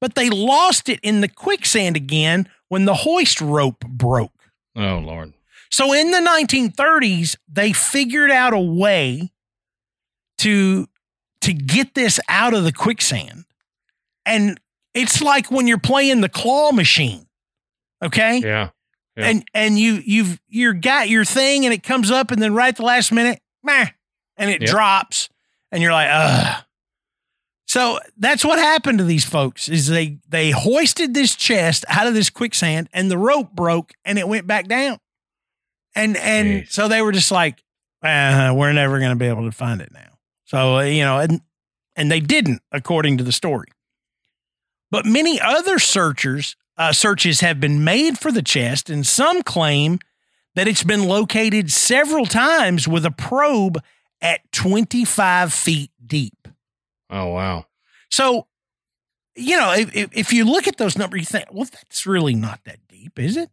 but they lost it in the quicksand again when the hoist rope broke. Oh Lord. So in the 1930s, they figured out a way to to get this out of the quicksand. And it's like when you're playing the claw machine. Okay? Yeah. Yeah. And and you you've you're got your thing and it comes up and then right at the last minute, meh, and it Yep. drops and you're like, ugh. So that's what happened to these folks is they they hoisted this chest out of this quicksand and the rope broke and it went back down. And and Jeez. so they were just like, uh, we're never going to be able to find it now. So you know, and and they didn't, according to the story. But many other searchers uh, searches have been made for the chest, and some claim that it's been located several times with a probe at 25 feet deep. Oh wow. So, you know, if, if, you look at those numbers, you think, well, that's really not that deep, is it?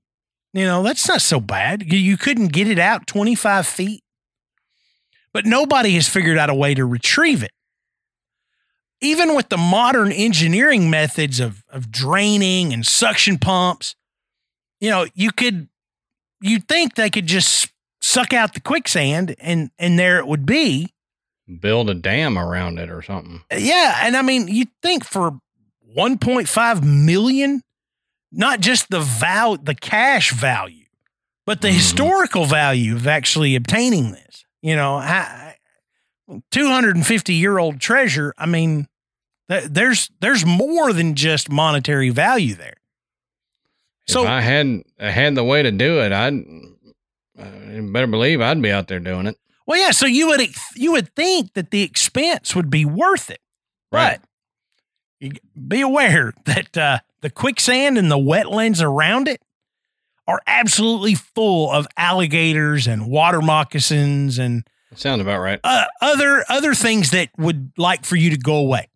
You know, that's not so bad. You- You couldn't get it out 25 feet. But nobody has figured out a way to retrieve it. Even with the modern engineering methods of, of draining and suction pumps, you know, you could, you'd think they could just suck out the quicksand and, and there it would be. Build a dam around it or something. Yeah, and I mean, you think for 1.5 million, not just the val the cash value, but the Mhm. historical value of actually obtaining this. You know, I, 250 year old treasure. I mean, th- there's there's more than just monetary value there. So if I had I had the way to do it, I'd uh, better believe I'd be out there doing it. Well, yeah. So you would you would think that the expense would be worth it, Right. You be aware <laughs> that uh, the quicksand and the wetlands around it are absolutely full of alligators and water moccasins and Sounds about right. uh, other other things that would like for you to go away.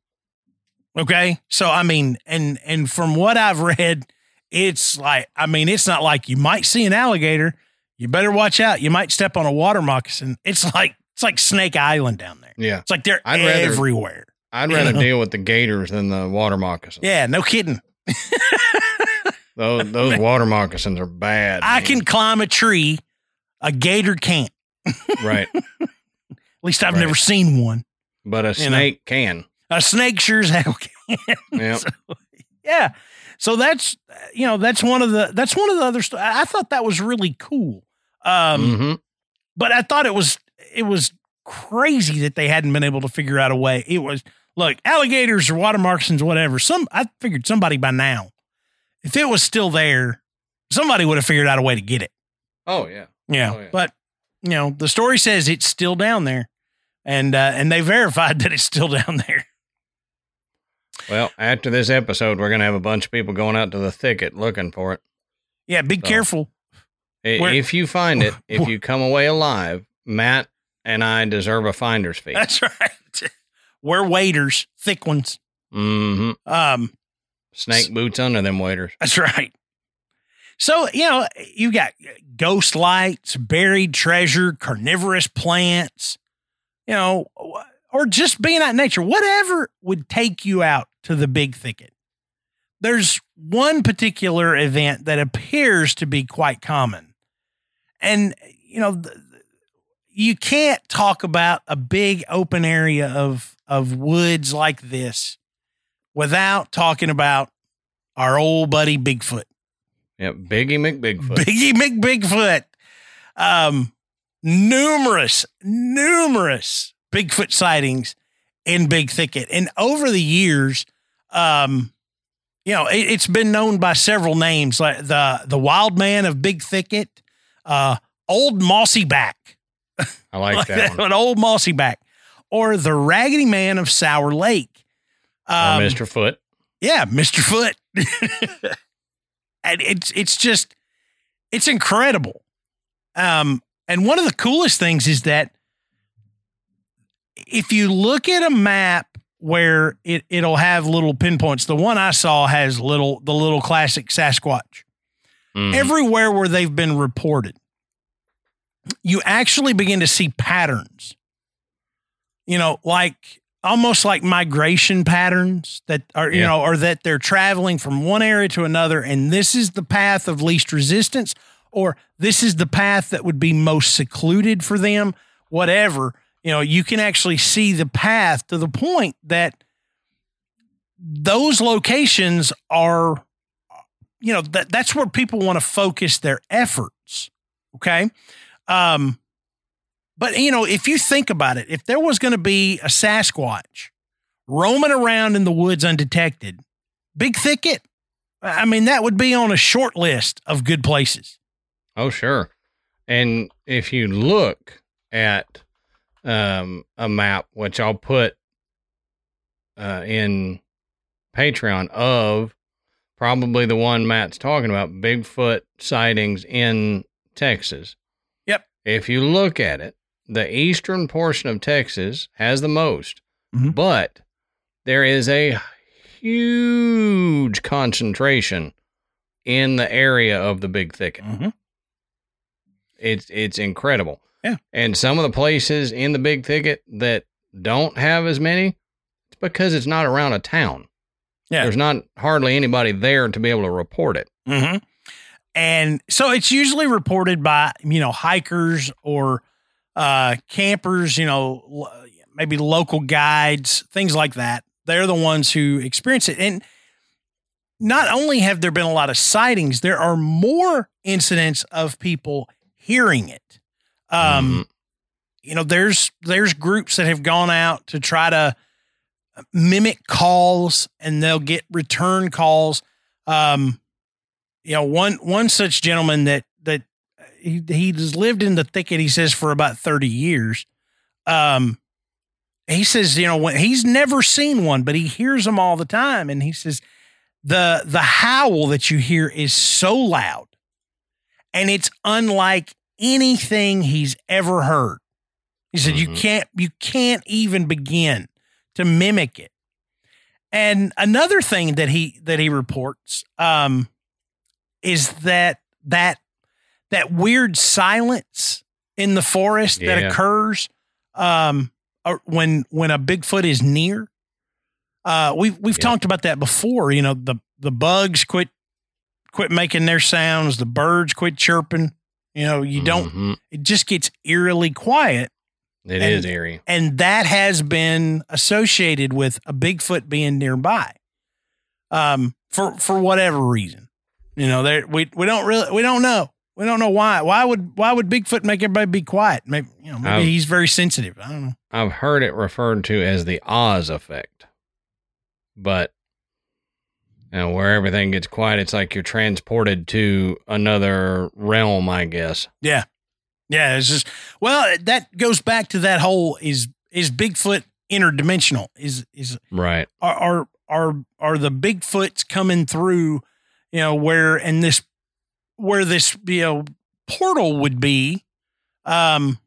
Okay, so I mean, and and from what I've read, it's like I mean, it's not like you might see an alligator. You better watch out. You might step on a water moccasin. It's like it's like Snake Island down there. Yeah. It's like they're I'd rather- everywhere. I'd rather know? deal with the gators than the water moccasins. Yeah, no kidding. <laughs> Those those water moccasins are bad. I man. can climb a tree. A gator can't. <laughs> right. At least I've Right. never seen one. But a You know. snake can. A snake sure as hell can. <laughs> Yeah. yeah so that's you know that's one of the that's one of the other st- i thought that was really cool. Um hmm but i thought it was it was crazy that they hadn't been able to figure out a way. It was look alligators or water moccasins whatever some i figured somebody by now if it was still there somebody would have figured out a way to get it. Oh yeah. yeah, Oh, yeah. but you know the story says it's still down there and uh and they <laughs> verified that it's still down there Well, after this episode, we're gonna have a bunch of people going out to the thicket looking for it. yeah be So- careful Where- if you find it, <laughs> if you come away alive, Matt and I deserve a finder's fee. that's <laughs> right we're waiters thick ones hmm um Snake boots under them waiters. That's right. So, you know, you got ghost lights, buried treasure, carnivorous plants, you know, or just being out in nature, whatever would take you out to the big thicket. There's one particular event that appears to be quite common. And, you know, you can't talk about a big open area of, of woods like this without talking about our old buddy Bigfoot. Yep, Biggie McBigfoot. Biggie McBigfoot. Um, numerous, numerous Bigfoot sightings in Big Thicket. And over the years, um, you know, it, it's been known by several names like the the wild man of Big Thicket, uh, old mossy back, I like that one. an old mossy back, or the raggedy man of Sour Lake. Um, or Mr. Foot. yeah, Mr. Foot. <laughs> and it's it's just it's incredible. Um and one of the coolest things is that if you look at a map where it it'll have little pinpoints, the one I saw has little the little classic Sasquatch. Mhm. Everywhere where they've been reported, you actually begin to see patterns. You know, like almost like migration patterns that are, you know, or that they're traveling from one area to another, and this is the path of least resistance, or this is the path that would be most secluded for them, whatever. You know, you can actually see the path to the point that those locations are you know that that's where people want to focus their efforts okay um but you know if you think about it if there was going to be a sasquatch roaming around in the woods undetected big thicket i mean that would be on a short list of good places Oh, sure. And if you look at um, a map, which I'll put uh, in Patreon of probably the one Matt's talking about, Bigfoot sightings in Texas. Yep. If you look at it, the eastern portion of Texas has the most, Mhm. but there is a huge concentration in the area of the big thicket. Mhm. It's it's incredible. Yeah. And some of the places in the big thicket that don't have as many, it's because it's not around a town. Yeah. There's not hardly anybody there to be able to report it. Mm-hmm. And so it's usually reported by, you know, hikers or uh, campers, you know, maybe local guides, things like that. They're the ones who experience it. And not only have there been a lot of sightings, there are more incidents of people hearing it. Um, you know, there's there's groups that have gone out to try to mimic calls and they'll get return calls. Um, you know, one one such gentleman that that he he's lived in the thicket, he says, for about 30 years. Um, he says, you know, when he's never seen one, but he hears them all the time. And he says, the the howl that you hear is so loud and it's unlike anything he's ever heard. He said, you Mhm. can't you can't even begin to mimic it. And another thing that he that he reports um, is that that that weird silence in the forest that occurs um, uh, when when a Bigfoot is near. Uh, we've we've Yeah. talked about that before. You know the the bugs quit quit making their sounds. The birds quit chirping. You know you don't. Mhm. It just gets eerily quiet It And- is eerie. and that has been associated with a Bigfoot being nearby, um, for for whatever reason. You know, there we we don't really we don't know we don't know why. Why would why would Bigfoot make everybody be quiet? Maybe you know maybe Um, he's very sensitive. I don't know. I've heard it referred to as the Oz effect. But know, where everything gets quiet, it's like you're transported to another realm, I guess. Yeah. Yeah, it's just well that goes back to that whole is is Bigfoot interdimensional? Is is Right. are are are are the Bigfoots coming through, you know, where and this where this you know portal would be, um,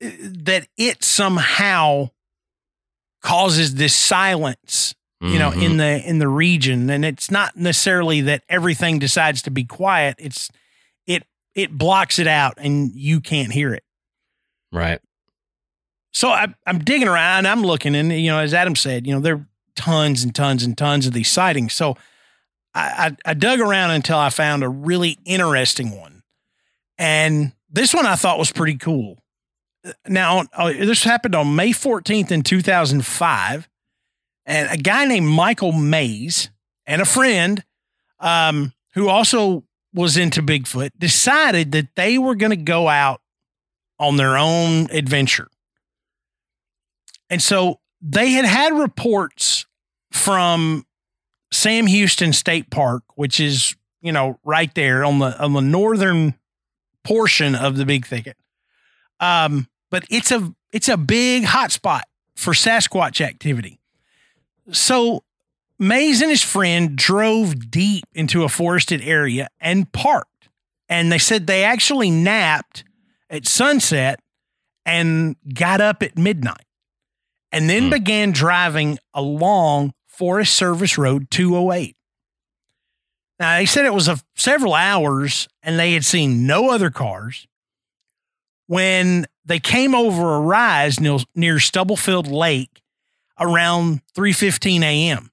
that it somehow causes this silence, you know, in the in the region, and it's not necessarily that everything decides to be quiet. It's it it blocks it out, and you can't hear it. right. So I, I'm digging around. I'm looking, and you know, as Adam said, you know, there are tons and tons and tons of these sightings. So I, I, I dug around until I found a really interesting one, and this one I thought was pretty cool. Now, uh, this happened on May 14th in 2005, and a guy named Michael Mays and a friend, um, who also was into Bigfoot, decided that they were going to go out on their own adventure. And so they had had reports from Sam Houston State Park, which is, you know, right there on the on the northern portion of the big thicket. Um, but it's a it's a big hotspot for Sasquatch activity. So Mays and his friend drove deep into a forested area and parked. And they said they actually napped at sunset and got up at midnight and then Hmm. began driving along Forest Service Road 208. Now, they said it was a, several hours and they had seen no other cars. When they came over a rise near, near Stubblefield Lake around 3:15 a.m.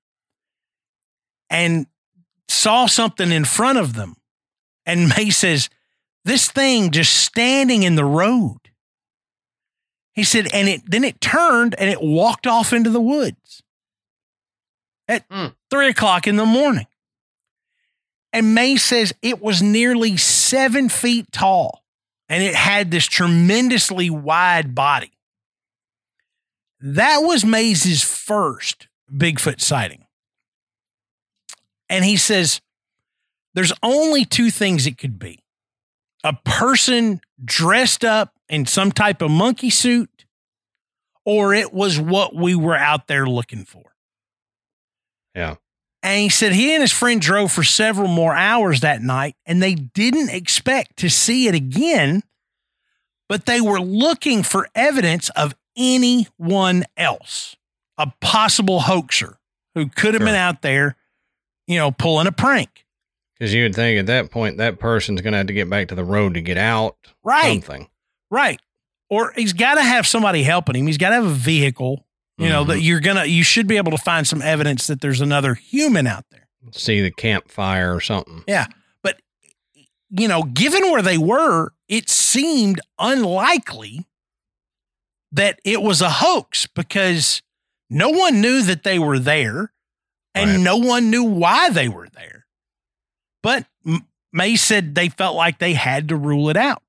and saw something in front of them. And <laughs> May says, "This thing just standing in the road." He said, and it then it turned and it walked off into the woods at Hmm. three o'clock in the morning. And May says it was nearly seven feet tall and it had this tremendously wide body. That was Mays's first Bigfoot sighting. And he says there's only two things it could be a person dressed up in some type of monkey suit, or it was what we were out there looking for. Yeah. And he said he and his friend drove for several more hours that night and they didn't expect to see it again, but they were looking for evidence of anyone else, a possible hoaxer who could have been out there, you know, pulling a prank. Because you would think at that point that person's going to have to get back to the road to get out. Right. Something. Right. Or he's got to have somebody helping him. He's got to have a vehicle. You know that Mhm. you're gonna. You should be able to find some evidence that there's another human out there. See the campfire or something. Yeah, but you know, given where they were, it seemed unlikely that it was a hoax because no one knew that they were there and Right. no one knew why they were there. But Mays said they felt like they had to rule it out.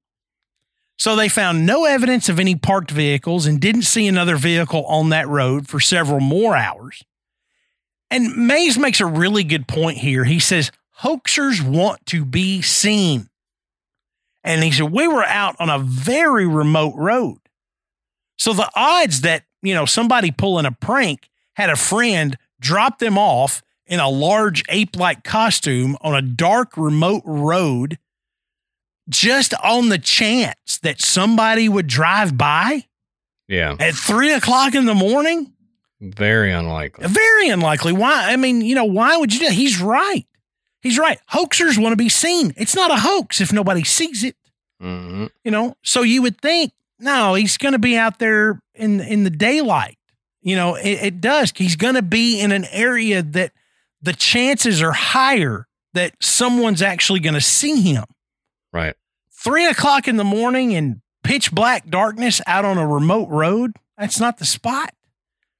So they found no evidence of any parked vehicles and didn't see another vehicle on that road for several more hours. And Mays makes a really good point here. He says hoaxers want to be seen. And he said, We were out on a very remote road. So the odds that, you know, somebody pulling a prank had a friend drop them off in a large ape like costume on a dark, remote road just on the chance that somebody would drive by Yeah. at three o'clock in the morning? Very unlikely. Very unlikely. Why? I mean, you know, why would you do? that? He's right. He's right. Hoaxers want to be seen. It's not a hoax if nobody sees it. hmm You know, so you would think, no, he's going to be out there in in the daylight. You know, it, it does. He's going to be in an area that the chances are higher that someone's actually going to see him. Right. Three o'clock in the morning in pitch black darkness out on a remote road. That's not the spot.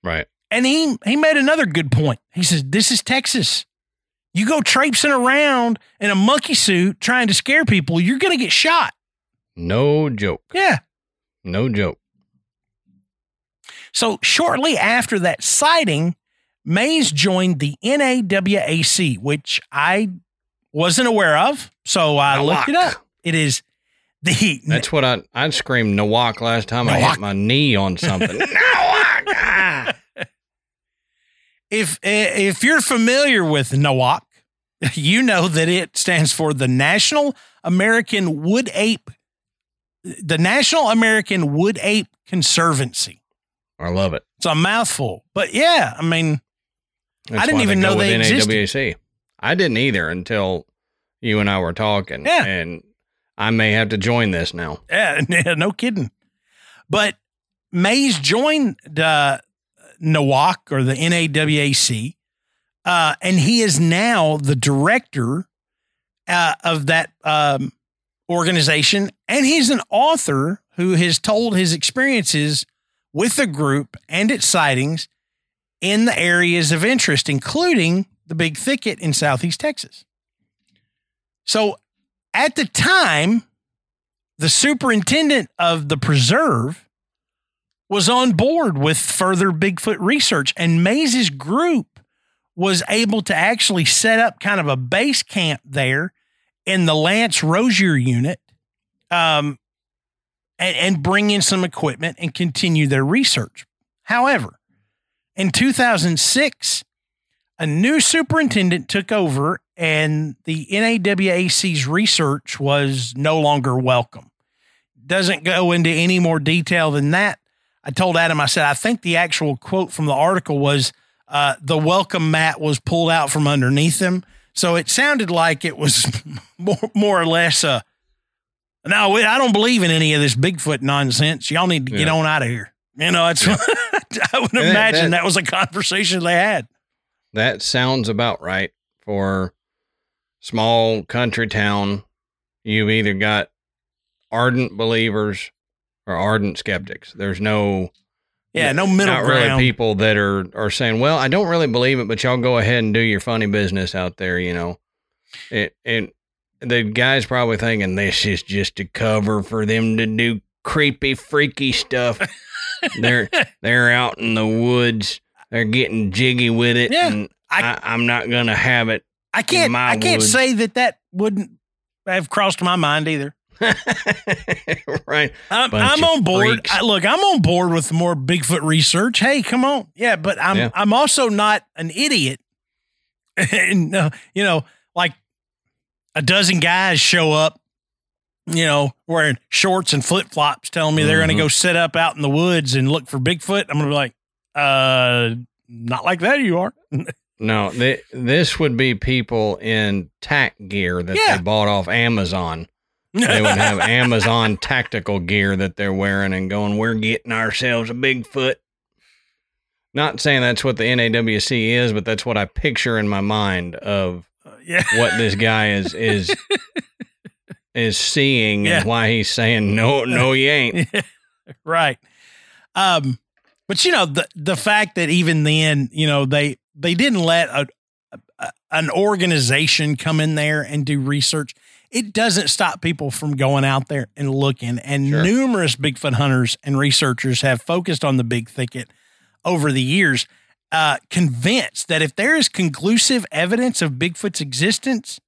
Right. And he he made another good point. He says, "This is Texas. You go traipsing around in a monkey suit trying to scare people, you're going to get shot." No joke. Yeah. No joke. So shortly after that sighting, Mays joined the NAWAC, which I wasn't aware of. So I looked it up. It is the heat. That's what I I screamed Nawak last time I hit my knee on something. <laughs> Nawak. <laughs> If eh, if you're familiar with NAWAC, <laughs> you know that it stands for the National American Wood Ape, the National American Wood Ape Conservancy. I love it. It's a mouthful, but yeah, I mean, That's didn't even know they existed. NAWC. I didn't either until you and I were talking. Yeah. And I may have to join this now. yeah, <laughs> yeah, no kidding. But Mays joined uh, NAWAC or the NAWAC, uh, and he is now the director uh, of that um, organization, and he's an author who has told his experiences with the group and its sightings in the areas of interest, including the Big Thicket in Southeast Texas. So at the time, the superintendent of the preserve was on board with further Bigfoot research, and Mays's group was able to actually set up kind of a base camp there in the Lance Rosier unit um, and, and bring in some equipment and continue their research. However, in 2006, a new superintendent took over, and the NAWAC's research was no longer welcome. Doesn't go into any more detail than that. I told Adam, I said, I think the actual quote from the article was uh, the welcome mat was pulled out from underneath them. So it sounded like it was <laughs> more, more or less a no, I don't believe in any of this Bigfoot nonsense. Y'all need to get Yeah. on out of here. You know, it's, Yeah. <laughs> I would And that- imagine that- that was a conversation they had. That sounds about right for small country town. You've either got ardent believers or ardent skeptics. There's no Yeah, no middle not ground. really people that are are saying, "Well, I don't really believe it, but y'all go ahead and do your funny business out there," you know. It and the guy's probably thinking this is just a cover for them to do creepy, freaky stuff. <laughs> they're they're out in the woods. They're getting jiggy with it, Yeah, and I- I, I'm not gonna have it. I can't. I can't woods. say that that wouldn't have crossed my mind either. <laughs> right? I'm, I'm on board. I, look, I'm on board with more Bigfoot research. Hey, come on, yeah, but I'm Yeah. I'm also not an idiot. <laughs> and uh, you know, like a dozen guys show up, you know, wearing shorts and flip flops, telling me they're going to go set up out in the woods and look for Bigfoot. I'm going to be like, uh, not like that. You are. <laughs> No, th- this would be people in tack gear that Yeah. they bought off Amazon. They would have <laughs> Amazon tactical gear that they're wearing and going, "We're getting ourselves a Bigfoot." Not saying that's what the NAWC is, but that's what I picture in my mind of yeah. what this guy is is <laughs> is seeing Yeah. and why he's saying no, no, you ain't. <laughs> right. Um, but you know the the fact that even then, you know they they didn't let a, a an organization come in there and do research. It doesn't stop people from going out there and looking. And Sure. numerous Bigfoot hunters and researchers have focused on the big thicket over the years, uh, convinced that if there is conclusive evidence of Bigfoot's existence,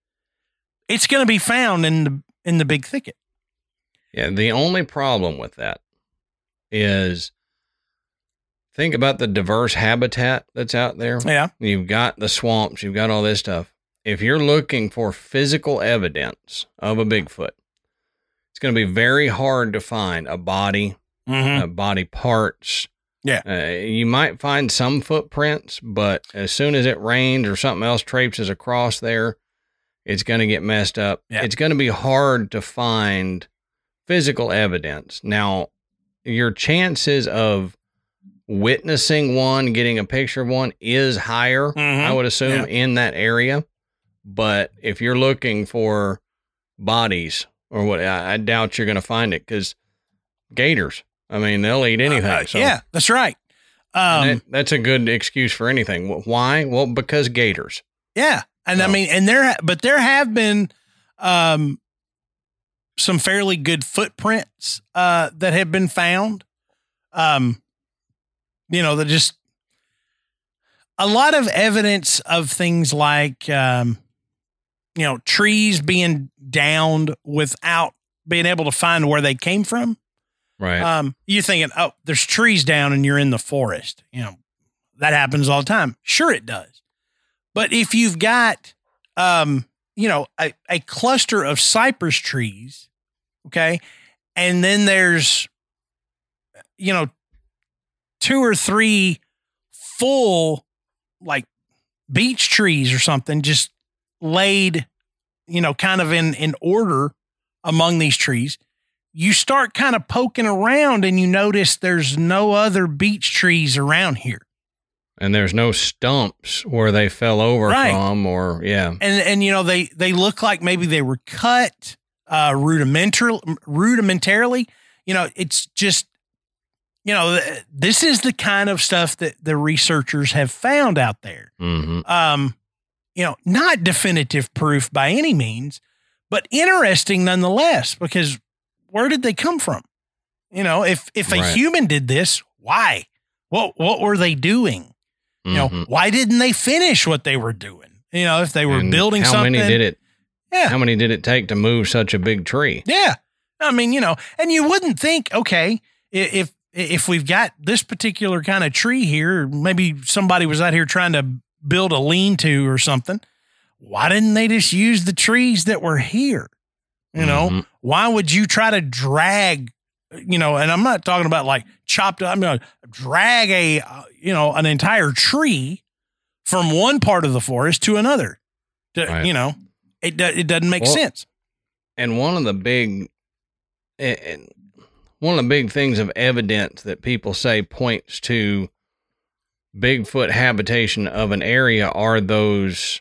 it's going to be found in the in the big thicket. Yeah, the only problem with that is think about the diverse habitat that's out there. Yeah. You've got the swamps, you've got all this stuff. If you're looking for physical evidence of a Bigfoot, it's going to be very hard to find a body, Mm-hmm. uh, body parts. Yeah. Uh, you might find some footprints, but as soon as it rains or something else traipses across there, it's going to get messed up. Yeah. It's going to be hard to find physical evidence. Now, your chances of witnessing one, getting a picture of one is higher, Mhm. I would assume, Yeah. in that area. But if you're looking for bodies or what, I, I doubt you're going to find it because gators. I mean, they'll eat anything. Uh, so yeah, that's right. Um, that- that's a good excuse for anything. Why? Well, because gators. yeah, and I mean, and there, but there have been um, some fairly good footprints uh, that have been found. Um, you know, that just a lot of evidence of things like, um, you know, trees being downed without being able to find where they came from. Right. Um, you're thinking, oh, there's trees down and you're in the forest. You know, that happens all the time. Sure, it does. But if you've got, um, you know, a, a cluster of cypress trees, okay, and then there's, you know, two or three full like beech trees or something just laid, you know, kind of in in order among these trees you start kind of poking around and you notice there's no other beech trees around here. and there's no stumps where they fell over Right. from, or yeah, And and you know they they look like maybe they were cut uh rudimental rudimentarily. You know, it's just you know, this is the kind of stuff that the researchers have found out there. hmm Um you know, not definitive proof by any means, but interesting nonetheless because where did they come from? You know, if if a Right. human did this, why? What what were they doing? You know, Mhm. why didn't they finish what they were doing? You know, if they were And building how something. many did it? Yeah. How many did it take to move such a big tree? Yeah. I mean, you know, and you wouldn't think, okay, if if we've got this particular kind of tree here, maybe somebody was out here trying to build a lean-to or something. Why didn't they just use the trees that were here? You know, Mhm. why would you try to drag you know and i'm not talking about like chopped up i'm going to drag a uh, you know an entire tree from one part of the forest to another To- Right. you know it, it doesn't make Well, sense And one of the big, and one of the big things of evidence that people say points to Bigfoot habitation of an area are those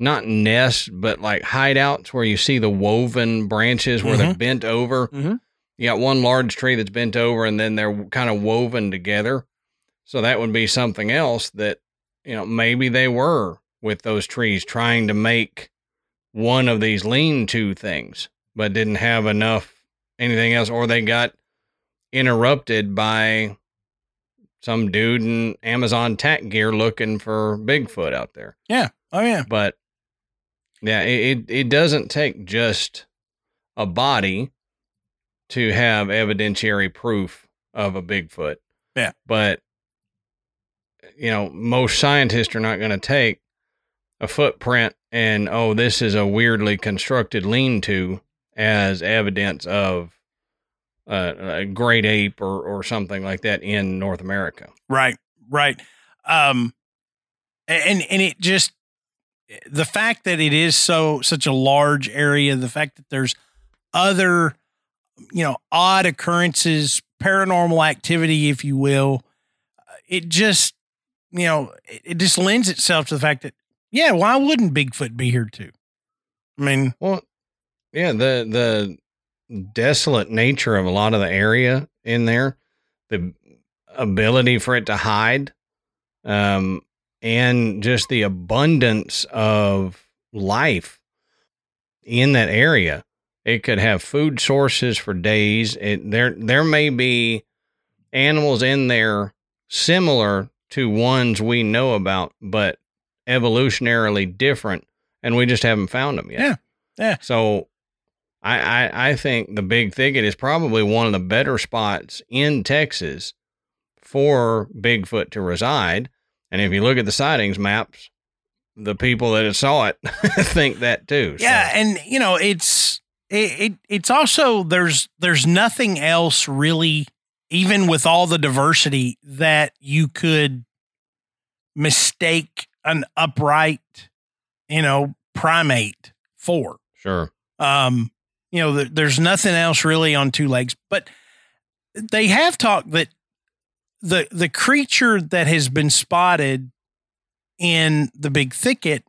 not nests, but like hideouts where you see the woven branches where they're bent over. Mhm. You got one large tree that's bent over and then they're kind of woven together. So that would be something else that, you know, maybe they were with those trees trying to make one of these lean to things, but didn't have enough anything else, or they got interrupted by some dude in Amazon tech gear looking for Bigfoot out there. yeah oh yeah But yeah, it, it, it doesn't take just a body to have evidentiary proof of a Bigfoot. Yeah. But, you know, most scientists are not going to take a footprint and, oh, this is a weirdly constructed lean to as evidence of uh, a great ape or, or something like that in North America. right right um and and it just the fact that it is so such a large area, the fact that there's other you know odd occurrences, paranormal activity, if you will, it just you know it, it just lends itself to the fact that yeah, why wouldn't Bigfoot be here too? I mean, Well, yeah, the the desolate nature of a lot of the area in there, the ability for it to hide, um, and just the abundance of life in that area. It could have food sources for days. It there there may be animals in there similar to ones we know about, but evolutionarily different, and we just haven't found them yet. Yeah. Yeah. So I, I I think the big thicket is probably one of the better spots in Texas for Bigfoot to reside. And if you look at the sightings maps, the people that saw it <laughs> think that too. So, yeah, and you know it's it, it it's also there's there's nothing else really even with all the diversity that you could mistake an upright you know primate for sure. um you know th- there's nothing else really on two legs. But they have talked that the the creature that has been spotted in the big thicket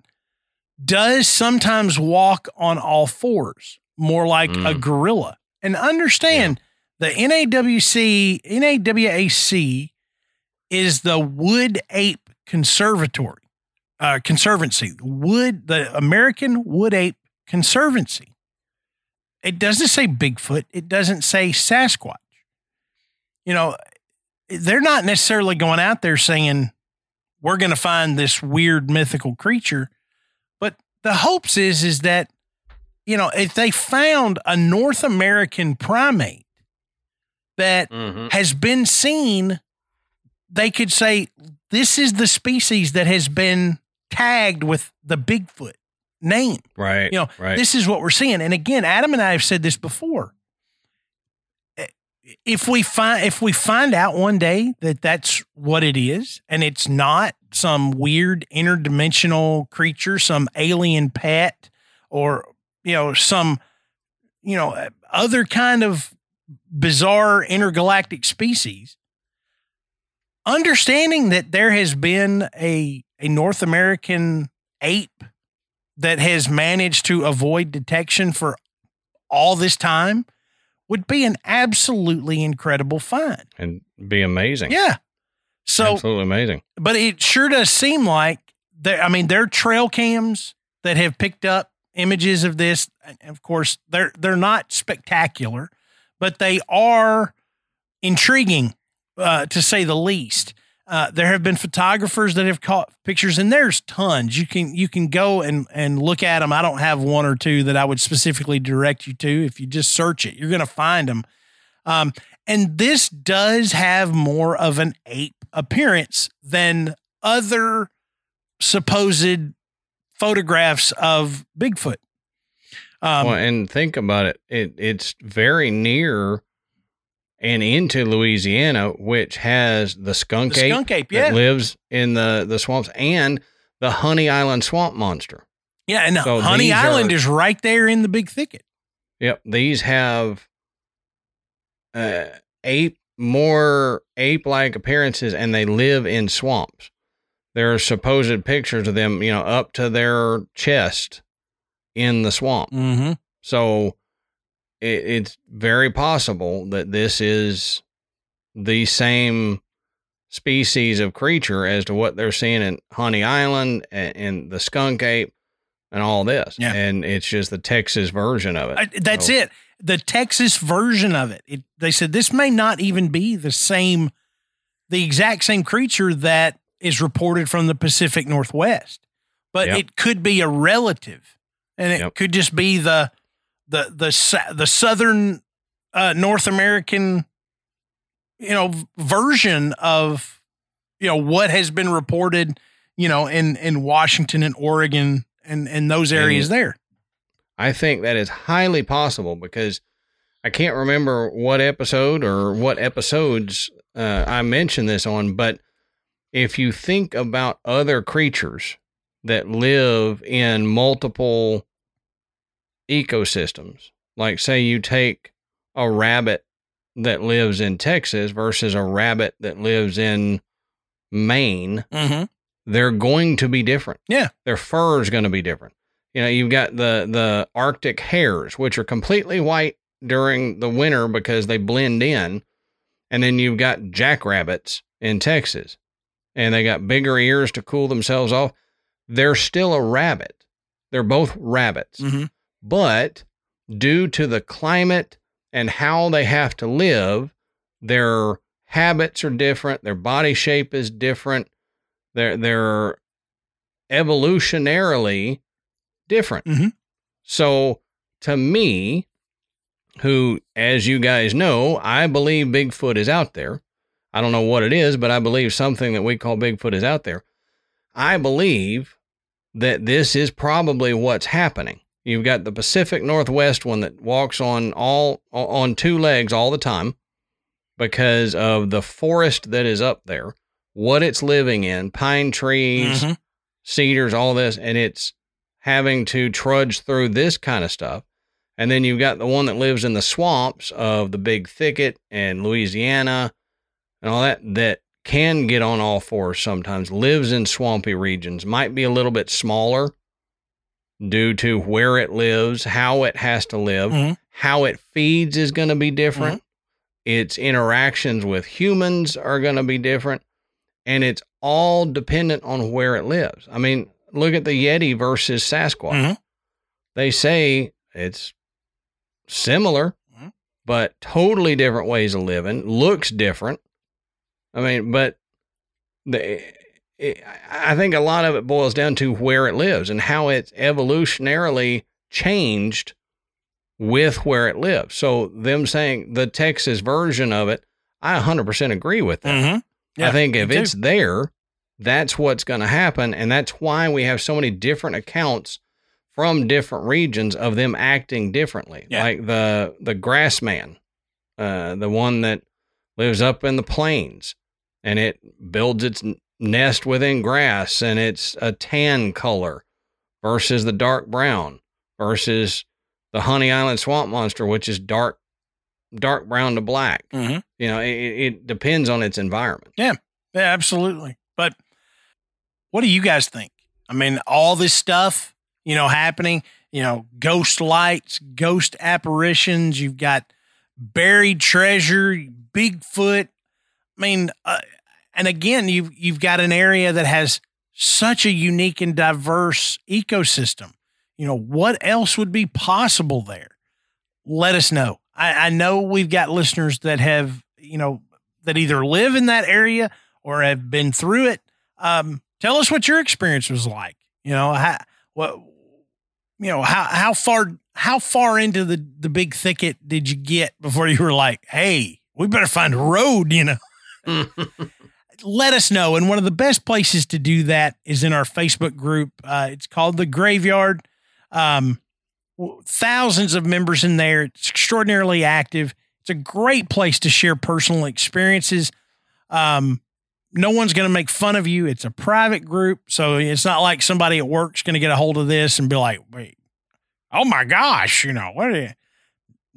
does sometimes walk on all fours more like a Mm. gorilla. And understand the NAWC NAWAC is the Wood Ape Conservatory uh, Conservancy Wood the American Wood Ape Conservancy it doesn't say Bigfoot. It doesn't say Sasquatch. You know they're not necessarily going out there saying we're going to find this weird mythical creature. But the hopes is is that you know if they found a north american primate that Mm-hmm. has been seen they could say this is the species that has been tagged with the bigfoot name Right. You know, right. this is what we're seeing. And again, Adam and I have said this before. If we find if we find out one day that that's what it is, and it's not some weird interdimensional creature, some alien pet, or you know some you know other kind of bizarre intergalactic species, understanding that there has been a a North American ape that has managed to avoid detection for all this time would be an absolutely incredible find. and be amazing. Yeah. So, Absolutely amazing. but it sure does seem like there, I mean, there are trail cams that have picked up images of this. And Of course, they're they're not spectacular, but they are intriguing uh, to say the least. Uh, there have been photographers that have caught pictures, and there's tons. You can you can go and and look at them. I don't have one or two that I would specifically direct you to. If you just search it, you're going to find them. Um, and this does have more of an ape appearance than other supposed photographs of Bigfoot. Um, well, and think about it. It it's very near and into Louisiana, which has the skunk the ape skunk ape, that yeah, lives in the the swamps and the Honey Island swamp monster. yeah, and so Honey Island are- is right there in the big thicket. Yep, these have uh, ape more ape-like appearances, and they live in swamps. There are supposed pictures of them, you know, up to their chest in the swamp. Mm-hmm. So it, it's very possible that this is the same species of creature as to what they're seeing in Honey Island and, and the skunk ape and all this. Yeah. And it's just the Texas version of it. I, that's So- it. The Texas version of it. it. They said this may not even be the same, the exact same creature that is reported from the Pacific Northwest, but Yep. it could be a relative, and it Yep. could just be the the the the southern uh, North American, you know, version of you know what has been reported, you know, in in Washington and Oregon and and those areas there. I think that is highly possible because I can't remember what episode or what episodes uh, I mentioned this on, but if you think about other creatures that live in multiple ecosystems, like say you take a rabbit that lives in Texas versus a rabbit that lives in Maine, Mm-hmm. they're going to be different. Yeah. Their fur is going to be different. You know, you've got the the Arctic hares, which are completely white during the winter because they blend in, and then you've got jackrabbits in Texas, and they got bigger ears to cool themselves off. They're still a rabbit. They're both rabbits, Mm-hmm. But due to the climate and how they have to live, their habits are different. Their body shape is different. They're they're evolutionarily different. Mhm. So to me, who, as you guys know, I believe Bigfoot is out there. I don't know what it is, but I believe something that we call Bigfoot is out there. I believe that this is probably what's happening. You've got the Pacific Northwest one that walks on all on two legs all the time because of the forest that is up there, what it's living in, pine trees, Mhm. cedars, all this, and it's having to trudge through this kind of stuff. And then you've got the one that lives in the swamps of the big thicket and Louisiana and all that that can get on all fours sometimes, lives in swampy regions, might be a little bit smaller due to where it lives, how it has to live, Mhm. how it feeds is going to be different. Its interactions with humans are going to be different. And it's all dependent on where it lives. I mean, look at the Yeti versus Sasquatch. Mhm. They say it's similar, Mhm. but totally different ways of living, looks different. I mean, but the, it, I think a lot of it boils down to where it lives and how it's evolutionarily changed with where it lives. So them saying the Texas version of it, I 100% agree with that. Mhm. Yeah, I think if it's there, that's what's going to happen. And that's why we have so many different accounts from different regions of them acting differently. Yeah. Like the the grass man, uh, the one that lives up in the plains and it builds its nest within grass and it's a tan color versus the dark brown versus the Honey Island swamp monster, which is dark dark brown to black. Mhm. You know, it, it depends on its environment. Yeah. Yeah, absolutely. But what do you guys think? I mean, all this stuff, you know, happening, you know, ghost lights, ghost apparitions, you've got buried treasure, Bigfoot. I mean, uh, and again, you've you've got an area that has such a unique and diverse ecosystem. You know, what else would be possible there? Let us know. I, I know we've got listeners that have, you know, that either live in that area or have been through it. Um, tell us what your experience was like. You know, how what you know, how how far how far into the the big thicket did you get before you were like, hey, we better find a road, you know? <laughs> let us know. And one of the best places to do that is in our Facebook group. Uh, it's called The Graveyard. Um, thousands of members in there. It's extraordinarily active. It's a great place to share personal experiences. Um, no one's going to make fun of you. It's a private group. So it's not like somebody at work's going to get a hold of this and be like, wait, oh my gosh, you know, what are you?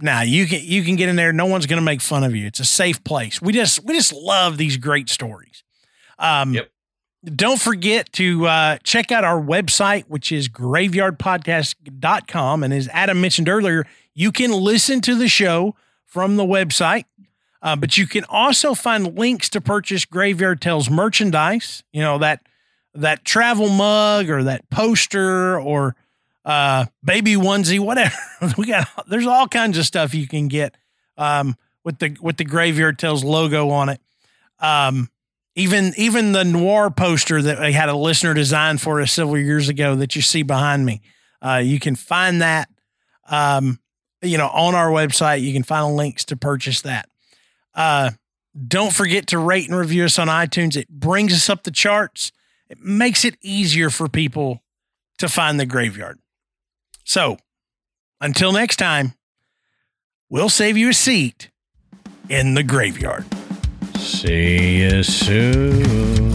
Now you can you can get in there. No one's going to make fun of you. It's a safe place. We just we just love these great stories. Um, Yep. Don't forget to uh, check out our website, which is graveyardpodcast.com. And as Adam mentioned earlier, you can listen to the show from the website, uh, but you can also find links to purchase Graveyard Tales merchandise. You know that that travel mug or that poster or uh, baby onesie, whatever. <laughs> we got there's all kinds of stuff you can get um, with the with the Graveyard Tales logo on it. Um, even even the noir poster that I had a listener design for us several years ago that you see behind me, uh, you can find that. Um, you know, on our website, you can find links to purchase that. Uh, don't forget to rate and review us on iTunes. It brings us up the charts. It makes it easier for people to find the graveyard. So, until next time, we'll save you a seat in the graveyard. See you soon.